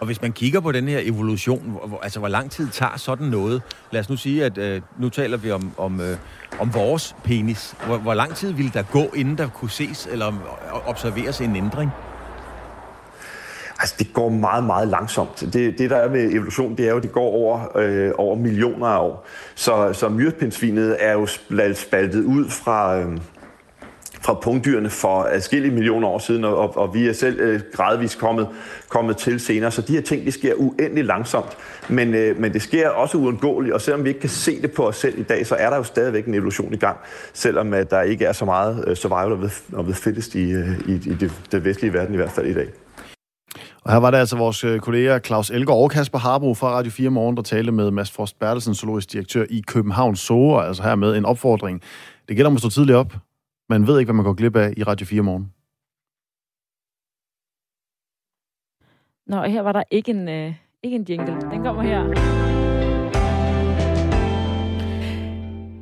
Og hvis man kigger på den her evolution, hvor, altså hvor lang tid tager sådan noget? Lad os nu sige, at øh, nu taler vi om, om, øh, om vores penis. Hvor, hvor lang tid ville der gå, inden der kunne ses eller øh, observeres en ændring?
Altså, det går meget, meget langsomt. Det, det der er med evolution, det er jo, at det går over, øh, over millioner af år. Så, så myrpindsvinet er jo spaltet ud fra... Øh, fra punktdyrene for adskillige millioner år siden, og, og vi er selv øh, gradvist kommet, kommet til senere. Så de her ting, det sker uendelig langsomt, men, øh, men det sker også uundgåeligt, og selvom vi ikke kan se det på os selv i dag, så er der jo stadigvæk en evolution i gang, selvom at der ikke er så meget øh, survival og ved, og ved fittest i, øh, i, i det, det vestlige verden i hvert fald i dag.
Og her var det altså vores øh, kolleger Claus Elgaard og Kasper Harbro fra Radio 4 Morgen, der talte med Mads Frost Bertelsen, zoologisk direktør i København Zoo, altså her med en opfordring. Det gælder om at stå tidligt op, man ved ikke, hvad man går glip af i Radio 4 morgen.
Nå, her var der ikke en, øh, ikke en jingle. Den kommer her.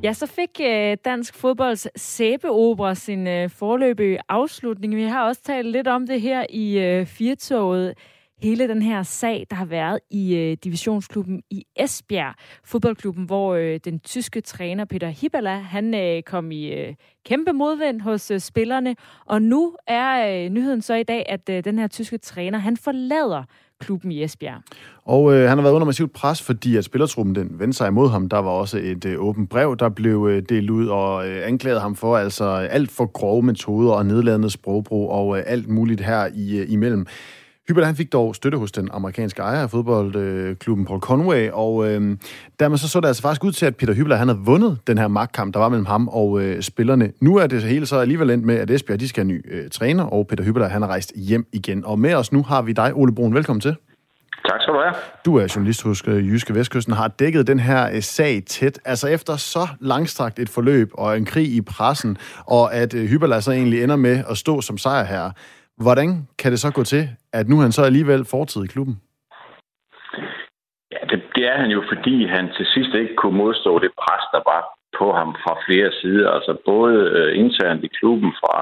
Ja, så fik øh, dansk fodbolds sæbeopera sin øh, forløbige afslutning. Vi har også talt lidt om det her i øh, Firtoget hele den her sag, der har været i øh, divisionsklubben i Esbjerg, fodboldklubben, hvor øh, den tyske træner Peter Hibala, han øh, kom i øh, kæmpe modvind hos øh, spillerne, og nu er øh, nyheden så i dag, at øh, den her tyske træner, han forlader klubben i Esbjerg.
Og øh, han har været under massivt pres, fordi at spillertruppen den vendte sig imod ham. Der var også et øh, åbent brev, der blev øh, delt ud og øh, anklagede ham for altså alt for grove metoder og nedladende sprogbrug og øh, alt muligt her i, øh, imellem. Hybel han fik dog støtte hos den amerikanske ejer af fodboldklubben Paul Conway, og øh, dermed så så det altså faktisk ud til, at Peter Hybel han havde vundet den her magtkamp, der var mellem ham og øh, spillerne. Nu er det hele så alligevel endt med, at Esbjerg de skal have ny øh, træner, og Peter Hybel han er rejst hjem igen. Og med os nu har vi dig, Ole Brun. Velkommen til.
Tak skal du have.
Du er journalist hos øh, Jyske Vestkysten har dækket den her øh, sag tæt. Altså efter så langstrakt et forløb og en krig i pressen, og at øh, Hybel altså egentlig ender med at stå som sejrherre. Hvordan kan det så gå til, at nu han så alligevel fortid i klubben?
Ja, det, det er han jo, fordi han til sidst ikke kunne modstå det pres, der var på ham fra flere sider. Altså både øh, internt i klubben fra,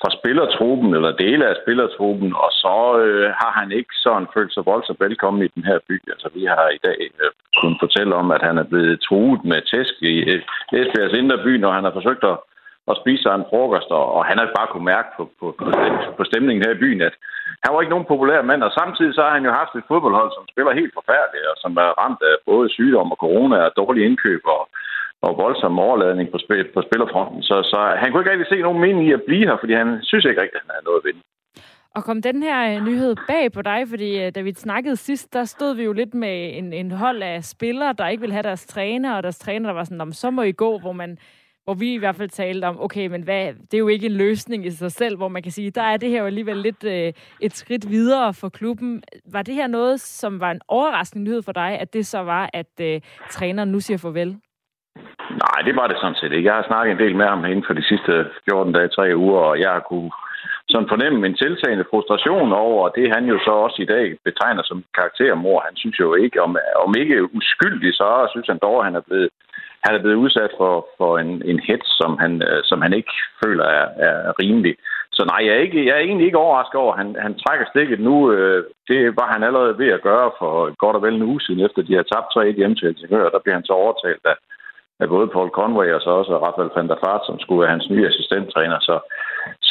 fra spillertruppen, eller dele af spillertruppen, og så øh, har han ikke sådan følt sig voldsomt velkommen i den her by. Altså vi har i dag øh, kunnet fortælle om, at han er blevet truet med tæsk i øh, Esbjergs indre by, når han har forsøgt at og spiser en frokost, og, han har bare kunne mærke på, på, på stemningen her i byen, at han var ikke nogen populær mand, og samtidig så har han jo haft et fodboldhold, som spiller helt forfærdeligt, og som er ramt af både sygdom og corona og dårlige indkøb og, og voldsom overladning på, spil, på spillerfronten. Så, så han kunne ikke rigtig se nogen mening i at blive her, fordi han synes ikke rigtig, at han havde noget at vinde.
Og kom den her øh, nyhed bag på dig? Fordi øh, da vi snakkede sidst, der stod vi jo lidt med en, en hold af spillere, der ikke ville have deres træner, og deres træner, der var sådan, så må I gå, hvor man hvor vi i hvert fald talte om, okay, men hvad, det er jo ikke en løsning i sig selv, hvor man kan sige, der er det her jo alligevel lidt øh, et skridt videre for klubben. Var det her noget, som var en overraskende nyhed for dig, at det så var, at øh, træneren nu siger farvel?
Nej, det var det sådan set ikke. Jeg har snakket en del med ham inden for de sidste 14 dage, 3 uger, og jeg har kunne sådan fornemme en tiltagende frustration over det, han jo så også i dag betegner som karaktermor. Han synes jo ikke, om, om ikke uskyldig, så synes han dog, at han er blevet han er blevet udsat for, for en, en hets, som han, øh, som han ikke føler er, er rimelig. Så nej, jeg er, ikke, jeg er egentlig ikke overrasket over, at han, han trækker stikket nu. Øh, det var han allerede ved at gøre for godt og vel en uge siden, efter de har tabt 3-1 hjemme til Helsingør. Der bliver han så overtalt af, af både Paul Conway og så også Rafael van der Fart, som skulle være hans nye assistenttræner. Så,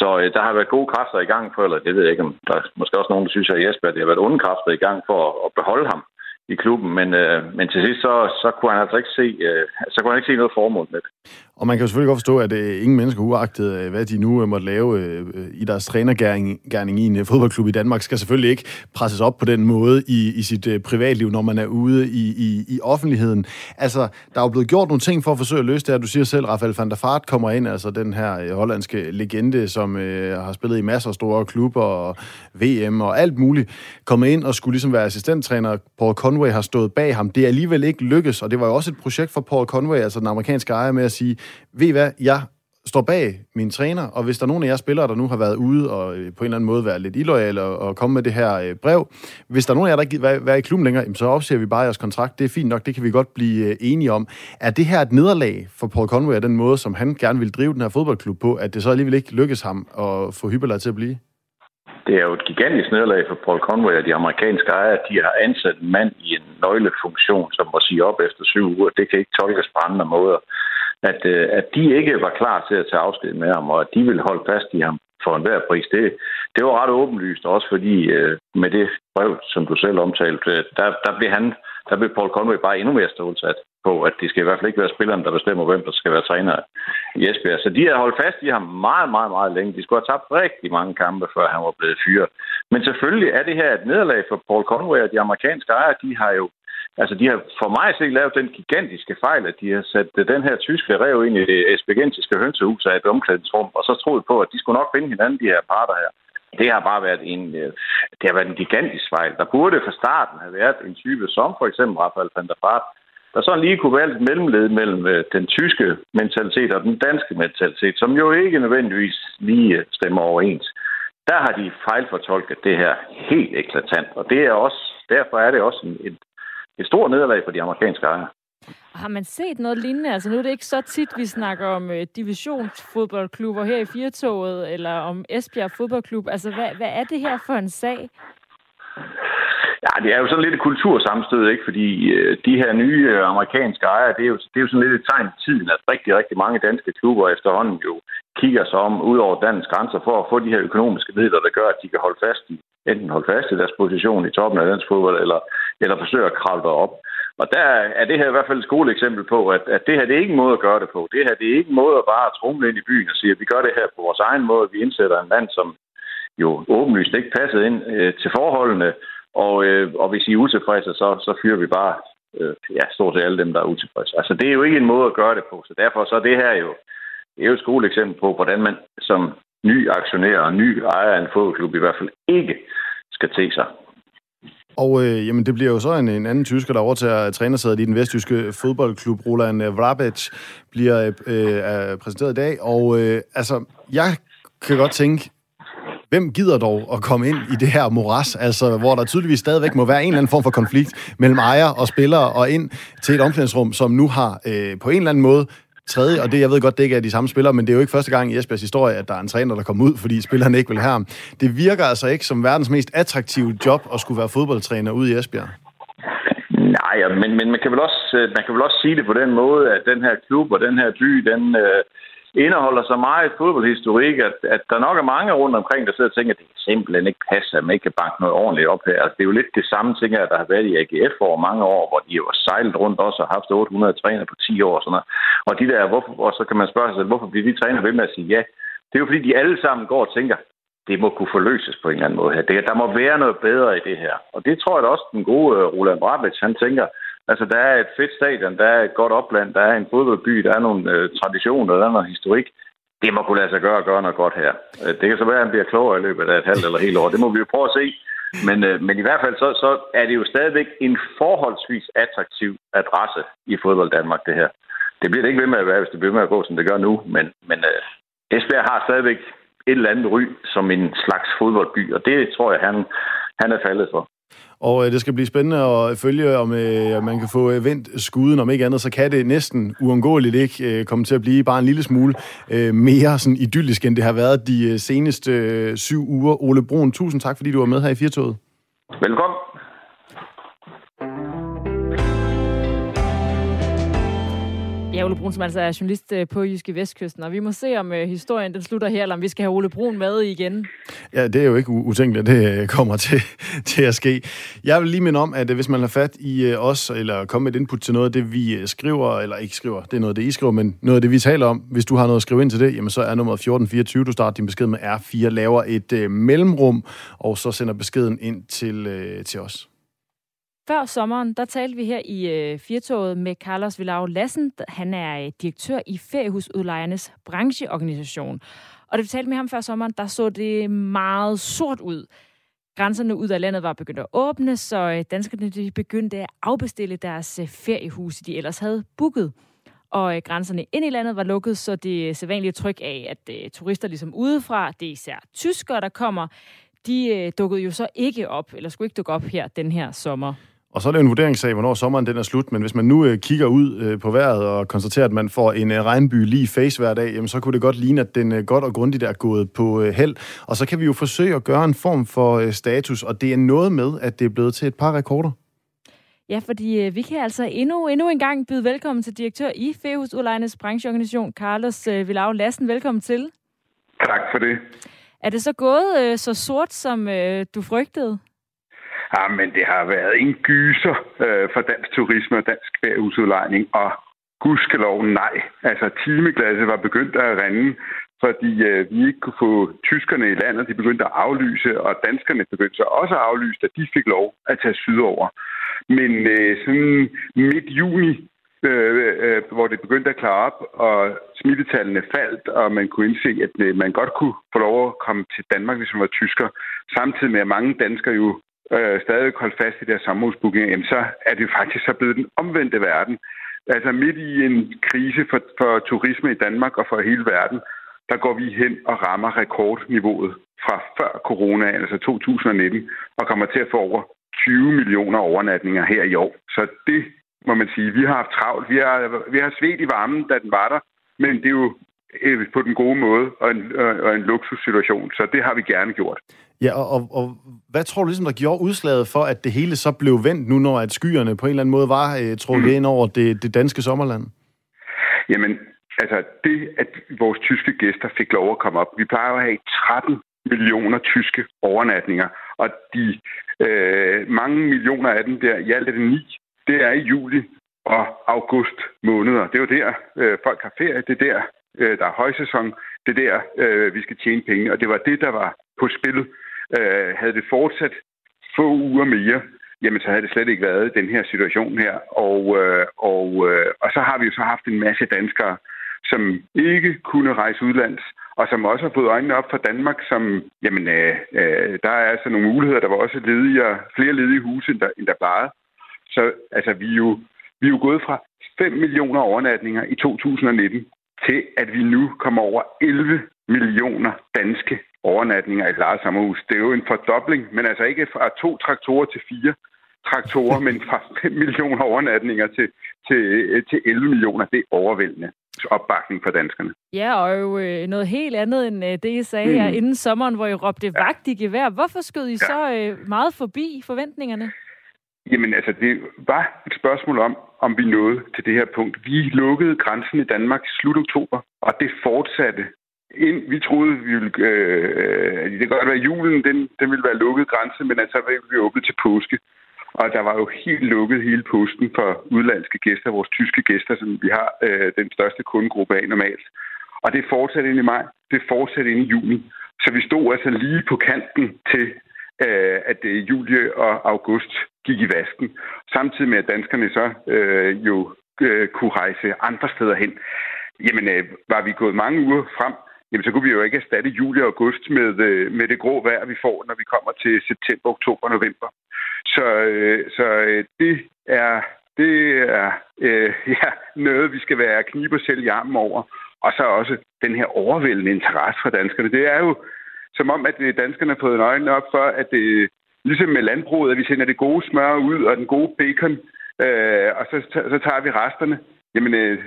så øh, der har været gode kræfter i gang for, eller det ved jeg ikke, om der er måske også nogen, der synes, at Jesper, det har været onde kræfter i gang for at, at beholde ham i klubben, men, øh, men til sidst så, så kunne han altså ikke se, øh, så kunne han ikke se noget formål med det.
Og man kan jo selvfølgelig godt forstå, at øh, ingen mennesker, uagtet øh, hvad de nu øh, måtte lave øh, øh i deres trænergærning i en øh, fodboldklub i Danmark, skal selvfølgelig ikke presses op på den måde i, i sit øh, privatliv, når man er ude i, i, i offentligheden. Altså, der er jo blevet gjort nogle ting for at forsøge at løse det her. Du siger selv, Rafael van der Fart kommer ind, altså den her øh, hollandske legende, som øh, har spillet i masser af store klubber og VM og alt muligt, kommer ind og skulle ligesom være assistenttræner. Paul Conway har stået bag ham. Det er alligevel ikke lykkes, og det var jo også et projekt for Paul Conway, altså den amerikanske ejer, med at sige, ved I hvad, jeg står bag min træner, og hvis der er nogen af jer spillere, der nu har været ude og øh, på en eller anden måde været lidt illoyale og, og komme med det her øh, brev, hvis der er nogen af jer, der ikke vil være i klubben længere, så opsiger vi bare jeres kontrakt. Det er fint nok, det kan vi godt blive øh, enige om. Er det her et nederlag for Paul Conway, den måde, som han gerne vil drive den her fodboldklub på, at det så alligevel ikke lykkes ham at få Hyberler til at blive?
Det er jo et gigantisk nederlag for Paul Conway og de amerikanske ejere. De har ansat en mand i en nøglefunktion, som må sige op efter syv uger. Det kan ikke tolkes på andre måder at, øh, at de ikke var klar til at tage afsked med ham, og at de ville holde fast i ham for enhver pris. Det, det var ret åbenlyst, også fordi øh, med det brev, som du selv omtalte, øh, der, der blev han, der blev Paul Conway bare endnu mere stålsat på, at det skal i hvert fald ikke være spilleren, der bestemmer, hvem der skal være træner i Esbjerg. Så de har holdt fast i ham meget, meget, meget længe. De skulle have tabt rigtig mange kampe, før han var blevet fyret. Men selvfølgelig er det her et nederlag for Paul Conway, og de amerikanske ejere, de har jo Altså, de har for mig set lavet den gigantiske fejl, at de har sat øh, den her tyske rev ind i det esbegentiske hønsehus af et omklædningsrum, og så troede på, at de skulle nok finde hinanden, de her parter her. Det har bare været en, øh, det har været en gigantisk fejl. Der burde fra starten have været en type som for eksempel Rafael van der Fart, der sådan lige kunne være et mellemled mellem øh, den tyske mentalitet og den danske mentalitet, som jo ikke nødvendigvis lige stemmer overens. Der har de fejlfortolket det her helt eklatant, og det er også, derfor er det også en, en et stort nederlag for de amerikanske ejere.
Har man set noget lignende? Altså nu er det ikke så tit, vi snakker om uh, divisionsfodboldklubber her i Firtoget, eller om Esbjerg fodboldklub. Altså hvad, hvad er det her for en sag?
Ja, det er jo sådan lidt et kultursamstød, ikke? Fordi øh, de her nye øh, amerikanske ejere, det er, jo, det er jo sådan lidt et tegn i tiden, at rigtig, rigtig mange danske klubber efterhånden jo kigger sig om ud over dansk grænser for at få de her økonomiske midler, der gør, at de kan holde fast i, enten holde fast i deres position i toppen af dansk fodbold, eller, eller forsøge at kravle op. Og der er det her i hvert fald et skoleeksempel på, at, at det her det er ikke en måde at gøre det på. Det her det er ikke en måde at bare trumle ind i byen og sige, at vi gør det her på vores egen måde. Vi indsætter en mand, som jo åbenlyst ikke passede ind øh, til forholdene, og, øh, og hvis I er utilfredse, så, så fyrer vi bare øh, ja, stort set alle dem, der er utilfredse. Altså, det er jo ikke en måde at gøre det på, så derfor så er det her jo, det er jo et skoleeksempel på, hvordan man som ny aktionær og ny ejer af en fodboldklub i hvert fald ikke skal til sig.
Og øh, jamen, det bliver jo så en, en anden tysker, der overtager trænersædet i den vesttyske fodboldklub. Roland Vrabec bliver øh, præsenteret i dag. Og øh, altså, jeg kan godt tænke, Hvem gider dog at komme ind i det her moras, altså hvor der tydeligvis stadigvæk må være en eller anden form for konflikt mellem ejer og spillere og ind til et omklædningsrum, som nu har øh, på en eller anden måde tredje, og det, jeg ved godt, det ikke er de samme spillere, men det er jo ikke første gang i Esbjergs historie, at der er en træner, der kommer ud, fordi spillerne ikke vil have ham. Det virker altså ikke som verdens mest attraktive job at skulle være fodboldtræner ude i Esbjerg.
Nej, men, men man, kan vel også, øh, man kan vel også sige det på den måde, at den her klub og den her by, den, øh, indeholder så meget fodboldhistorik, at, at der nok er mange rundt omkring, der sidder og tænker, at det simpelthen ikke passer, at man ikke kan banke noget ordentligt op her. Altså, det er jo lidt det samme ting, der har været i AGF over mange år, hvor de jo har sejlet rundt også og haft 800 træner på 10 år. Og, sådan noget. og de der, hvorfor, og så kan man spørge sig, hvorfor bliver de træner ved med at sige ja? Det er jo fordi, de alle sammen går og tænker, det må kunne forløses på en eller anden måde her. Det, der må være noget bedre i det her. Og det tror jeg da også, den gode øh, Roland Brabic, han tænker, Altså, der er et fedt stadion, der er et godt opland, der er en fodboldby, der er nogle øh, traditioner, der er noget historik. Det må kunne lade sig gøre at gøre noget godt her. Øh, det kan så være, at han bliver klogere i løbet af et halvt eller helt år. Det må vi jo prøve at se. Men, øh, men i hvert fald så, så er det jo stadigvæk en forholdsvis attraktiv adresse i fodbold Danmark, det her. Det bliver det ikke ved med at være, hvis det bliver med at gå, som det gør nu. Men, men øh, Esbjerg har stadigvæk et eller andet ry som en slags fodboldby, og det tror jeg, han, han er faldet for.
Og øh, det skal blive spændende at følge, om øh, man kan få øh, vendt skuden. Om ikke andet, så kan det næsten uundgåeligt ikke øh, komme til at blive bare en lille smule øh, mere sådan idyllisk, end det har været de øh, seneste øh, syv uger. Ole Brun, tusind tak, fordi du var med her i Firtoget.
Velkommen.
Ole Brun, som altså er journalist øh, på Jyske Vestkysten, og vi må se, om øh, historien den slutter her, eller om vi skal have Ole Brun med igen.
Ja, det er jo ikke utænkeligt, at det øh, kommer til, til at ske. Jeg vil lige minde om, at hvis man har fat i os, eller komme med et input til noget af det, vi skriver, eller ikke skriver, det er noget, det I skriver, men noget af det, vi taler om, hvis du har noget at skrive ind til det, jamen så er nummeret 1424, du starter din besked med R4, laver et øh, mellemrum, og så sender beskeden ind til, øh, til os.
Før sommeren, der talte vi her i øh, Firtoget med Carlos Villau Lassen. Han er øh, direktør i Feriehusudlejernes brancheorganisation. Og da vi talte med ham før sommeren, der så det meget sort ud. Grænserne ud af landet var begyndt at åbne, så øh, danskerne de begyndte at afbestille deres øh, feriehuse, de ellers havde booket. Og øh, grænserne ind i landet var lukket, så det sædvanlige tryk af, at øh, turister ligesom udefra, det er især tyskere, der kommer, de øh, dukkede jo så ikke op, eller skulle ikke dukke op her den her sommer.
Og så er det jo en vurderingssag, hvornår sommeren den er slut, men hvis man nu øh, kigger ud øh, på vejret og konstaterer, at man får en øh, regnby lige face hver dag, jamen, så kunne det godt ligne, at den øh, godt og grundigt er gået på øh, held. Og så kan vi jo forsøge at gøre en form for øh, status, og det er noget med, at det er blevet til et par rekorder.
Ja, fordi øh, vi kan altså endnu, endnu en gang byde velkommen til direktør i Fehus Udlejernes brancheorganisation, Carlos øh, Villau Lassen. Velkommen til.
Tak for det.
Er det så gået øh, så sort, som øh, du frygtede?
Ja, men det har været en gyser øh, for dansk turisme og dansk værhusudlejning, og gudskelov nej. Altså, timeglasset var begyndt at rende, fordi øh, vi ikke kunne få tyskerne i landet. De begyndte at aflyse, og danskerne begyndte så også at aflyse, at de fik lov at tage sydover. Men øh, sådan midt juni, øh, øh, hvor det begyndte at klare op, og smittetallene faldt, og man kunne indse, at øh, man godt kunne få lov at komme til Danmark, hvis man var tysker, samtidig med at mange danskere jo øh, stadig holdt fast i deres sommerhusbooking, så er det faktisk så blevet den omvendte verden. Altså midt i en krise for, for turisme i Danmark og for hele verden, der går vi hen og rammer rekordniveauet fra før corona, altså 2019, og kommer til at få over 20 millioner overnatninger her i år. Så det må man sige, vi har haft travlt. Vi har, vi har svedt i varmen, da den var der, men det er jo på den gode måde og en, og en luksussituation, så det har vi gerne gjort.
Ja, og, og, og hvad tror du ligesom, der gjorde udslaget for, at det hele så blev vendt nu, når at skyerne på en eller anden måde var øh, trukket mm. ind over det, det danske sommerland?
Jamen, altså det, at vores tyske gæster fik lov at komme op. Vi plejer at have 13 millioner tyske overnatninger, og de øh, mange millioner af dem der, i alt er det ni, det er i juli og august måneder. Det er jo der, øh, folk har ferie, det er der, øh, der er højsæson, det er der, øh, vi skal tjene penge, og det var det, der var på spil. Øh, havde det fortsat få uger mere, jamen så havde det slet ikke været den her situation her. Og, øh, og, øh, og så har vi jo så haft en masse danskere, som ikke kunne rejse udlands, og som også har fået øjnene op for Danmark, som, jamen, øh, øh, der er altså nogle muligheder, der var også ledige, flere ledige huse, end der, end der plejede. Så altså, vi er, jo, vi er jo gået fra 5 millioner overnatninger i 2019 til, at vi nu kommer over 11 millioner danske overnatninger i et lejet sommerhus. Det er jo en fordobling, men altså ikke fra to traktorer til fire traktorer, men fra 5 millioner overnatninger til, til, til 11 millioner. Det er overvældende opbakning for danskerne.
Ja, og jo øh, noget helt andet end øh, det, I sagde mm. her inden sommeren, hvor I råbte ja. vagt i gevær. Hvorfor skød I ja. så øh, meget forbi forventningerne?
Jamen altså, det var et spørgsmål om, om vi nåede til det her punkt. Vi lukkede grænsen i Danmark i slut oktober, og det fortsatte. Ind, vi troede, vi ville, øh, det kan godt være, at julen den, den ville være lukket grænse, men altså vi åbne til påske. Og der var jo helt lukket hele posten for udlandske gæster, vores tyske gæster, som vi har øh, den største kundegruppe af normalt. Og det fortsatte ind i maj, det fortsatte ind i juni. Så vi stod altså lige på kanten til, øh, at øh, juli og august gik i vasken. Samtidig med, at danskerne så øh, jo øh, kunne rejse andre steder hen. Jamen, øh, var vi gået mange uger frem, jamen så kunne vi jo ikke erstatte juli og august med, øh, med det grå vejr, vi får, når vi kommer til september, oktober, og november. Så, øh, så øh, det er, det er øh, ja, noget, vi skal være knibe og selv i armen over. Og så også den her overvældende interesse fra danskerne. Det er jo som om, at øh, danskerne har fået øjnene op for, at det, ligesom med landbruget, at vi sender det gode smør ud og den gode bacon, øh, og så, så tager vi resterne. Jamen, øh,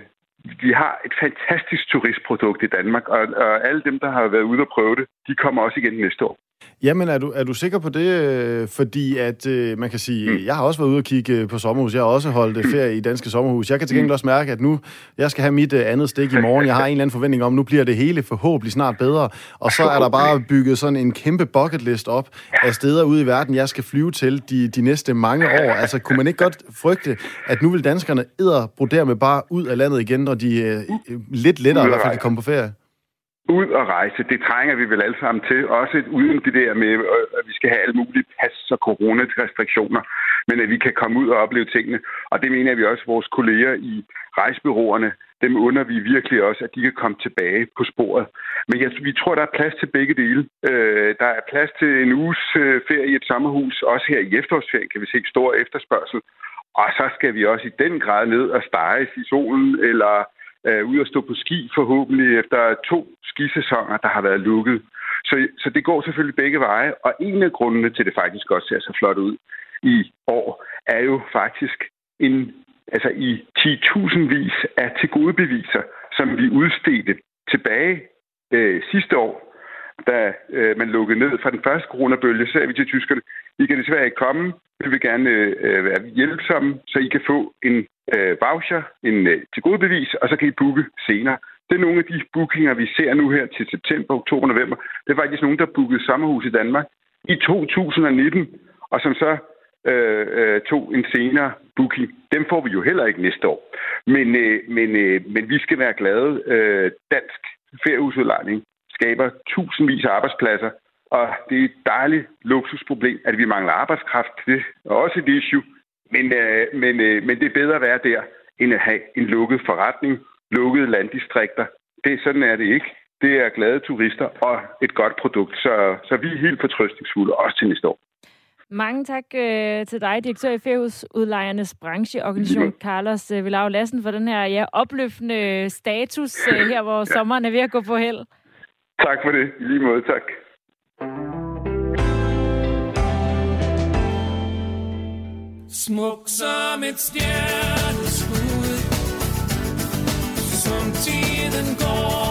vi har et fantastisk turistprodukt i Danmark, og, og alle dem, der har været ude og prøve det, de kommer også igen næste år.
Jamen, er du, er du sikker på det? Øh, fordi at øh, man kan sige, mm. jeg har også været ude og kigge øh, på sommerhus. Jeg har også holdt ferie i danske sommerhus. Jeg kan til gengæld mm. også mærke, at nu jeg skal have mit andet stik i morgen. Jeg har en eller anden forventning om, nu bliver det hele forhåbentlig snart bedre. Og så er der bare bygget sådan en kæmpe bucket list op af steder ude i verden, jeg skal flyve til de, de næste mange år. Altså, kunne man ikke godt frygte, at nu vil danskerne brodere med bare ud af landet igen, når de øh, lidt lettere i hvert fald kan komme på ferie?
Ud og rejse, det trænger vi vel alle sammen til. Også uden det der med, øh, at vi skal have alle mulige pas og coronarestriktioner, men at vi kan komme ud og opleve tingene. Og det mener vi også, vores kolleger i rejsebyråerne, dem under vi virkelig også, at de kan komme tilbage på sporet. Men jeg, vi tror, der er plads til begge dele. Øh, der er plads til en uges øh, ferie i et sommerhus. Også her i efterårsferien kan vi se stor efterspørgsel. Og så skal vi også i den grad ned og steges i solen, eller øh, ud og stå på ski forhåbentlig efter to skisæsoner, der har været lukket. Så, så det går selvfølgelig begge veje, og en af grundene til, at det faktisk også ser så flot ud i år, er jo faktisk en, altså i 10.000 vis af tilgodebeviser, som vi udstedte tilbage øh, sidste år, da øh, man lukkede ned fra den første coronabølge, så sagde vi til tyskerne, I kan desværre ikke komme, vi vil gerne øh, være hjælpsomme, så I kan få en øh, voucher, en øh, tilgodebevis, og så kan I booke senere. Det er nogle af de bookinger, vi ser nu her til september, oktober, november. Det er faktisk nogen, der bookede sommerhus i Danmark i 2019, og som så øh, øh, tog en senere booking. Dem får vi jo heller ikke næste år. Men, øh, men, øh, men vi skal være glade. Øh, dansk feriehusudlejning skaber tusindvis af arbejdspladser, og det er et dejligt luksusproblem, at vi mangler arbejdskraft. Det er også et issue, men, øh, men, øh, men det er bedre at være der, end at have en lukket forretning, lukkede landdistrikter. Det, sådan er det ikke. Det er glade turister og et godt produkt, så, så vi er helt fortrøstningsfulde også til næste år.
Mange tak øh, til dig, direktør i Færhusudlejernes brancheorganisation, Carlos øh, Villau Lassen, for den her ja, opløftende status øh, her, hvor ja. sommeren er ved at gå på held.
Tak for det. I lige måde, tak. Smuk som et stjerneskud,
som tiden går.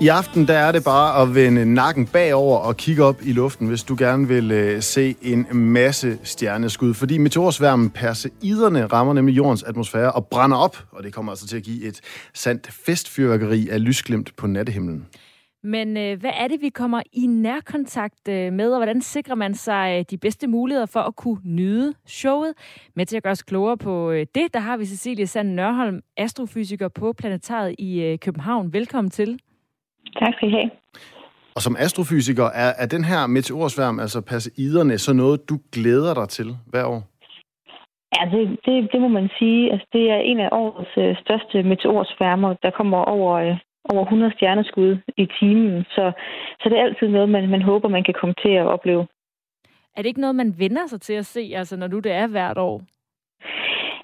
I aften der er det bare at vende nakken bagover og kigge op i luften, hvis du gerne vil øh, se en masse stjerneskud. Fordi meteorsværmen Perseiderne rammer nemlig jordens atmosfære og brænder op, og det kommer altså til at give et sandt festfyrværkeri af lysglimt på nattehimlen.
Men øh, hvad er det, vi kommer i nærkontakt øh, med, og hvordan sikrer man sig øh, de bedste muligheder for at kunne nyde showet? Med til at gøre os klogere på øh, det, der har vi Cecilie Sand Nørholm, astrofysiker på Planetariet i øh, København. Velkommen til.
Tak skal I have.
Og som astrofysiker, er, er den her meteorsværm, altså Perseiderne, så noget, du glæder dig til hver år?
Ja, det, det, det må man sige. Altså, det er en af årets øh, største meteorsværmer, der kommer over, øh, over 100 stjerneskud i timen. Så, så det er altid noget, man, man håber, man kan komme til at opleve.
Er det ikke noget, man vender sig til at se, altså når du det er hvert år?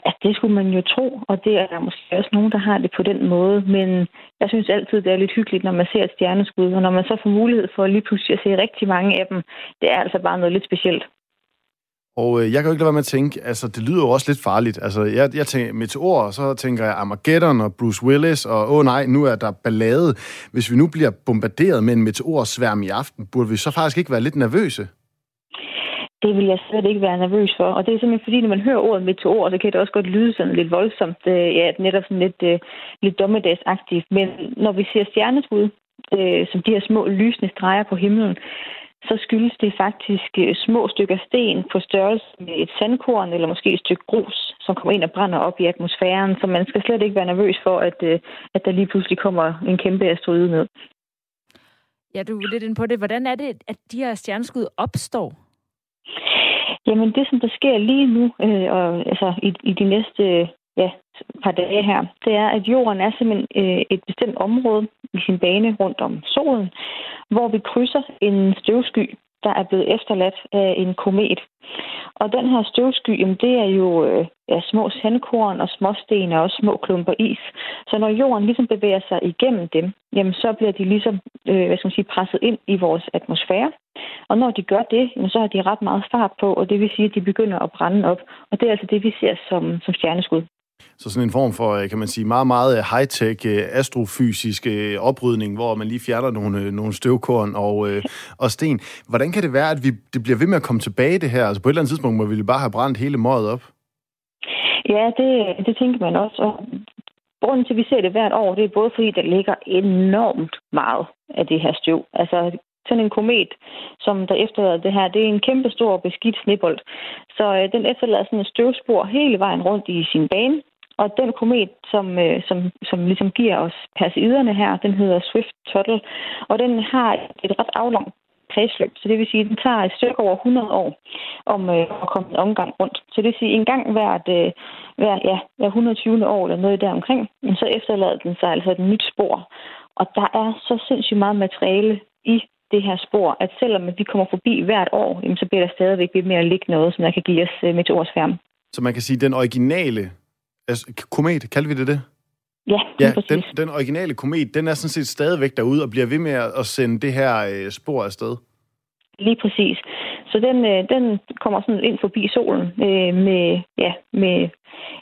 Altså, det skulle man jo tro, og det er der måske også nogen, der har det på den måde. Men jeg synes altid, det er lidt hyggeligt, når man ser et stjerneskud, og når man så får mulighed for lige pludselig at se rigtig mange af dem, det er altså bare noget lidt specielt.
Og øh, jeg kan jo ikke lade være med at tænke, altså det lyder jo også lidt farligt. Altså jeg, jeg tænker meteor, og så tænker jeg Armageddon og Bruce Willis, og åh nej, nu er der ballade. Hvis vi nu bliver bombarderet med en meteorsværm i aften, burde vi så faktisk ikke være lidt nervøse?
Det vil jeg slet ikke være nervøs for. Og det er simpelthen fordi, når man hører ordet meteor, så kan det også godt lyde sådan lidt voldsomt. Øh, ja, netop sådan lidt, øh, lidt dommedagsagtigt. Men når vi ser stjerneskud, øh, som de her små lysende streger på himlen, så skyldes det faktisk øh, små stykker sten på størrelse med et sandkorn eller måske et stykke grus, som kommer ind og brænder op i atmosfæren. Så man skal slet ikke være nervøs for, at, øh, at der lige pludselig kommer en kæmpe asteroide ned.
Ja, du er lidt inde på det. Hvordan er det, at de her stjerneskud opstår?
Jamen det, som der sker lige nu, øh, og, altså i, i de næste ja, par dage her, det er, at jorden er simpelthen øh, et bestemt område i sin bane rundt om solen, hvor vi krydser en støvsky, der er blevet efterladt af en komet. Og den her støvsky, jamen, det er jo øh, ja, små sandkorn og småsten og også små klumper is. Så når jorden ligesom bevæger sig igennem dem, jamen, så bliver de ligesom øh, hvad skal man sige, presset ind i vores atmosfære. Og når de gør det, jamen, så har de ret meget fart på, og det vil sige, at de begynder at brænde op. Og det er altså det, vi ser som, som stjerneskud.
Så sådan en form for, øh, kan man sige, meget, meget øh, high-tech øh, astrofysisk oprydning, hvor man lige fjerner nogle, nogle støvkorn og, og sten. Hvordan kan det være, at vi, det bliver ved med at komme tilbage det her? Altså på et eller andet tidspunkt må vi bare have brændt hele møget op.
Ja, det, det tænker man også. Og grunden til, at vi ser det hvert år, det er både fordi, der ligger enormt meget af det her støv. Altså sådan en komet, som der efterlader det her, det er en kæmpe stor beskidt snebold. Så øh, den efterlader sådan et støvspor hele vejen rundt i sin bane, og den komet, som, øh, som, som ligesom giver os perseiderne her, den hedder Swift Tuttle, og den har et ret aflangt kredsløb. Så det vil sige, at den tager et stykke over 100 år om øh, at komme en omgang rundt. Så det vil sige, at en gang hvert, øh, hver, ja, hver 120. år eller noget der omkring, så efterlader den sig altså et nyt spor. Og der er så sindssygt meget materiale i det her spor, at selvom vi kommer forbi hvert år, så bliver der stadigvæk ved med at ligge noget, som der kan give os øh, meteorsfærm.
Så man kan sige, at den originale Altså, komet, kalder vi det det?
Ja,
ja den, den originale komet, den er sådan set stadigvæk derude og bliver ved med at sende det her øh, spor afsted.
Lige præcis. Så den, øh, den kommer sådan ind forbi solen øh, med, ja, med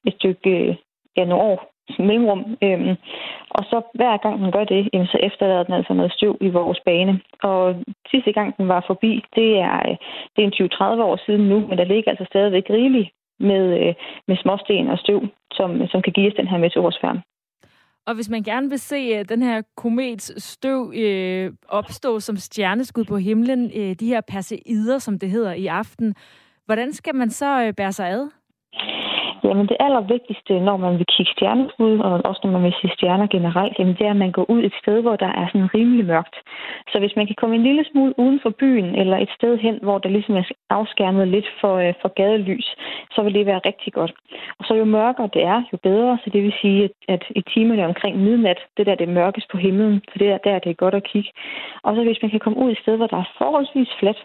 et stykke øh, ja, nogle år mellemrum. Øhm, og så hver gang den gør det, jamen, så efterlader den altså noget støv i vores bane. Og sidste gang den var forbi, det er, øh, det er en 20-30 år siden nu, men der ligger altså stadigvæk rigeligt med, øh, med småsten og støv, som, som kan give os den her meteorsfærm.
Og hvis man gerne vil se uh, den her komets støv uh, opstå som stjerneskud på himlen, uh, de her perseider, som det hedder i aften, hvordan skal man så uh, bære sig ad?
Jamen det allervigtigste, når man vil kigge stjerneskud, og også når man vil se stjerner generelt, jamen det er, at man går ud et sted, hvor der er sådan rimelig mørkt. Så hvis man kan komme en lille smule uden for byen, eller et sted hen, hvor der ligesom er afskærmet lidt for, øh, for gadelys, så vil det være rigtig godt. Og så jo mørkere det er, jo bedre. Så det vil sige, at i timerne omkring midnat, det der det mørkes på himlen, så det er der, det er godt at kigge. Og så hvis man kan komme ud et sted, hvor der er forholdsvis fladt,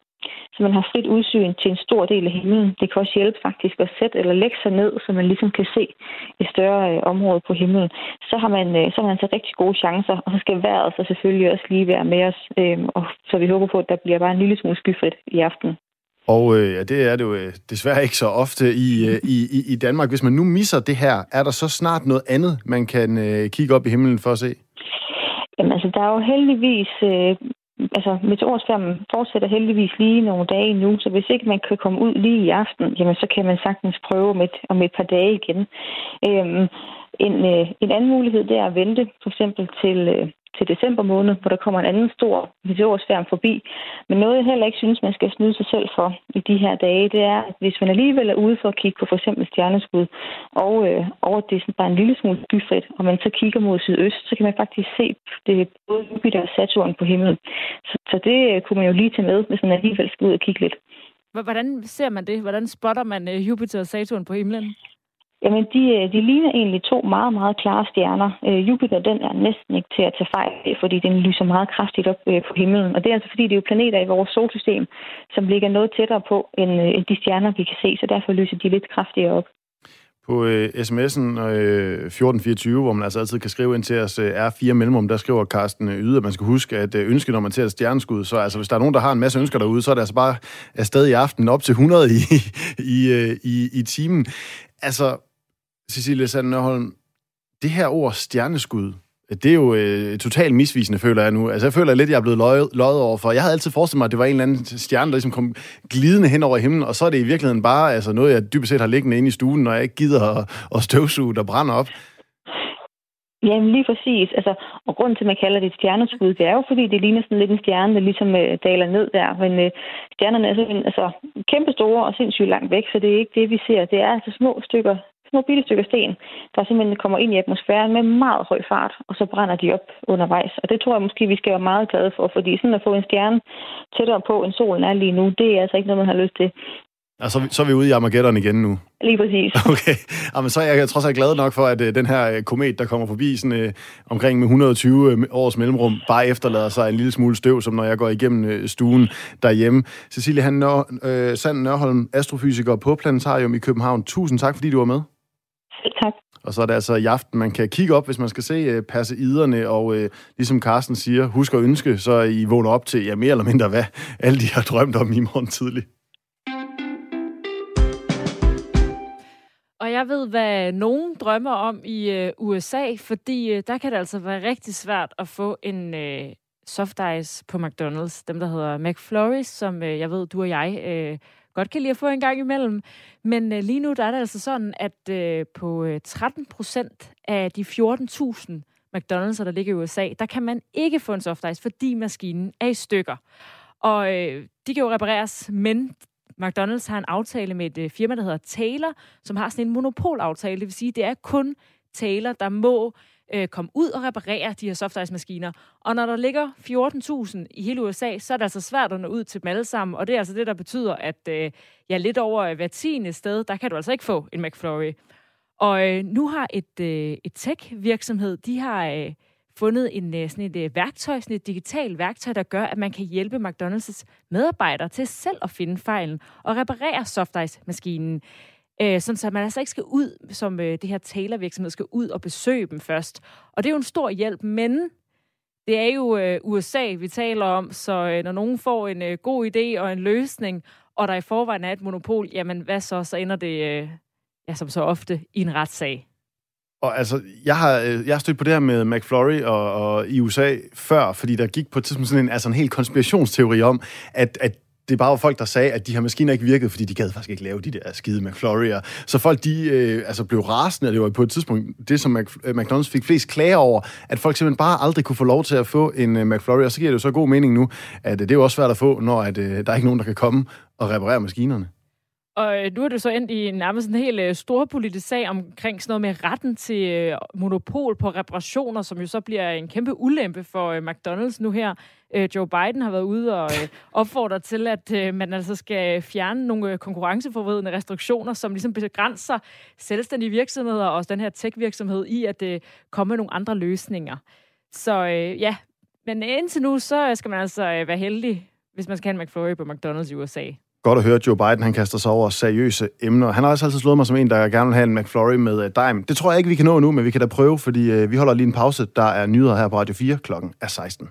så man har frit udsyn til en stor del af himlen. Det kan også hjælpe faktisk at sætte eller lægge sig ned, så man ligesom kan se et større øh, område på himlen. Så har man øh, så har man så rigtig gode chancer, og så skal vejret så selvfølgelig også lige være med os. Øh, og så vi håber på, at der bliver bare en lille smule skyfrit i aften.
Og øh, ja, det er det jo øh, desværre ikke så ofte i, øh, i, i Danmark. Hvis man nu misser det her, er der så snart noget andet, man kan øh, kigge op i himlen for at se?
Jamen altså, der er jo heldigvis øh, altså meteorskærmen fortsætter heldigvis lige nogle dage nu, så hvis ikke man kan komme ud lige i aften, jamen så kan man sagtens prøve om et, om et par dage igen. Øhm, en, øh, en anden mulighed det er at vente for eksempel til, øh, til december måned, hvor der kommer en anden stor meteorsfærm forbi. Men noget, jeg heller ikke synes, man skal snyde sig selv for i de her dage, det er, at hvis man alligevel er ude for at kigge på for eksempel stjerneskud, og, øh, og det er sådan bare en lille smule skyfrit, og man så kigger mod sydøst, så kan man faktisk se det både Jupiter og Saturn på himlen. Så, så det øh, kunne man jo lige tage med, hvis man alligevel skal ud og kigge lidt.
Hvordan ser man det? Hvordan spotter man øh, Jupiter og Saturn på himlen?
Jamen, de, øh, de ligner egentlig to meget, meget klare stjerner. Øh, Jupiter, den er næsten ikke til at tage fejl af, fordi den lyser meget kraftigt op øh, på himlen. Og det er altså, fordi det er jo planeter i vores solsystem, som ligger noget tættere på, end, øh, end de stjerner, vi kan se. Så derfor lyser de lidt kraftigere op.
På øh, sms'en øh, 1424, hvor man altså altid kan skrive ind til os øh, R4 Mellemrum, der skriver Carsten øh, Yde, at man skal huske, at øh, ønske, når man ser et stjerneskud, så altså, hvis der er nogen, der har en masse ønsker derude, så er det altså bare afsted i aften op til 100 i, i, øh, i, i timen. Altså, Cecilie Sandnerholm, det her ord stjerneskud, det er jo øh, totalt misvisende, føler jeg nu. Altså, jeg føler lidt, jeg er blevet løjet, løjet over for. Jeg havde altid forestillet mig, at det var en eller anden stjerne, der ligesom kom glidende hen over himlen, og så er det i virkeligheden bare altså, noget, jeg dybest set har liggende inde i stuen, når jeg ikke gider at, at støvsuge, der brænder op.
Jamen lige præcis. Altså, og grunden til, at man kalder det et stjerneskud, det er jo, fordi det ligner sådan lidt en stjerne, der ligesom øh, daler ned der. Men øh, stjernerne er sådan, altså, kæmpe store og sindssygt langt væk, så det er ikke det, vi ser. Det er altså små stykker små bitte stykker sten, der simpelthen kommer ind i atmosfæren med meget høj fart, og så brænder de op undervejs. Og det tror jeg måske, vi skal være meget glade for, fordi sådan at få en stjerne tættere på, end solen er lige nu, det er altså ikke noget, man har lyst til.
Og så, så er vi ude i Armageddon igen nu.
Lige præcis.
Okay, Jamen, så er jeg trods alt glad nok for, at uh, den her uh, komet, der kommer forbi sådan, uh, omkring med 120 uh, års mellemrum, bare efterlader sig en lille smule støv, som når jeg går igennem stuen derhjemme. Cecilie Han Nør, uh, Sand Nørholm, astrofysiker på Planetarium i København. Tusind tak, fordi du var med.
Tak.
Og så er det altså i aften, man kan kigge op, hvis man skal se uh, perseiderne, og uh, ligesom Carsten siger, husk at ønske, så I vågner op til, ja, mere eller mindre hvad alle de har drømt om i morgen tidlig.
Og jeg ved, hvad nogen drømmer om i øh, USA, fordi øh, der kan det altså være rigtig svært at få en øh, soft ice på McDonald's. Dem, der hedder McFlurries, som øh, jeg ved, du og jeg øh, godt kan lide at få en gang imellem. Men øh, lige nu der er det altså sådan, at øh, på øh, 13 procent af de 14.000 McDonald's, der ligger i USA, der kan man ikke få en soft ice, fordi maskinen er i stykker. Og øh, de kan jo repareres, men McDonald's har en aftale med et øh, firma, der hedder Taylor, som har sådan en monopolaftale. Det vil sige, det er kun Taylor, der må øh, komme ud og reparere de her softice-maskiner. Og når der ligger 14.000 i hele USA, så er det altså svært at nå ud til dem alle sammen. Og det er altså det, der betyder, at øh, ja, lidt over øh, hver tiende sted, der kan du altså ikke få en McFlurry. Og øh, nu har et, øh, et tech-virksomhed, de har... Øh, fundet en, øh, sådan et øh, værktøj, sådan et digitalt værktøj, der gør, at man kan hjælpe McDonald's medarbejdere til selv at finde fejlen og reparere softice-maskinen. Øh, sådan så man altså ikke skal ud, som øh, det her talervirksomhed skal ud og besøge dem først. Og det er jo en stor hjælp, men det er jo øh, USA, vi taler om, så øh, når nogen får en øh, god idé og en løsning, og der i forvejen er et monopol, jamen hvad så? Så ender det, øh, ja, som så ofte, i en retssag.
Og altså, jeg har, øh, jeg har stødt på det her med McFlurry og, og i USA før, fordi der gik på et tidspunkt sådan en, altså en helt konspirationsteori om, at, at det bare var folk, der sagde, at de her maskiner ikke virkede, fordi de gad faktisk ikke lave de der skide McFlurry'er. Så folk, de øh, altså blev rasende, og det var på et tidspunkt det, som øh, McDonald's fik flest klager over, at folk simpelthen bare aldrig kunne få lov til at få en øh, McFlurry, og så giver det jo så god mening nu, at øh, det er jo også svært at få, når at, øh, der er ikke nogen, der kan komme og reparere maskinerne.
Og øh, nu er det så endt i nærmest en helt øh, stor politisk sag omkring sådan noget med retten til øh, monopol på reparationer, som jo så bliver en kæmpe ulempe for McDonald's nu her. Joe Biden har været ude og opfordre til, at man altså skal fjerne nogle konkurrenceforvridende restriktioner, som ligesom begrænser selvstændige virksomheder og også den her tech-virksomhed i at komme med nogle andre løsninger. Så ja, men indtil nu, så skal man altså være heldig, hvis man skal have en McFlurry på McDonald's i USA.
Godt at høre, at Joe Biden han kaster sig over seriøse emner. Han har også altid slået mig som en, der gerne vil have en McFlurry med uh, dime. Det tror jeg ikke, vi kan nå nu, men vi kan da prøve, fordi uh, vi holder lige en pause. Der er nyheder her på Radio 4. Klokken er 16.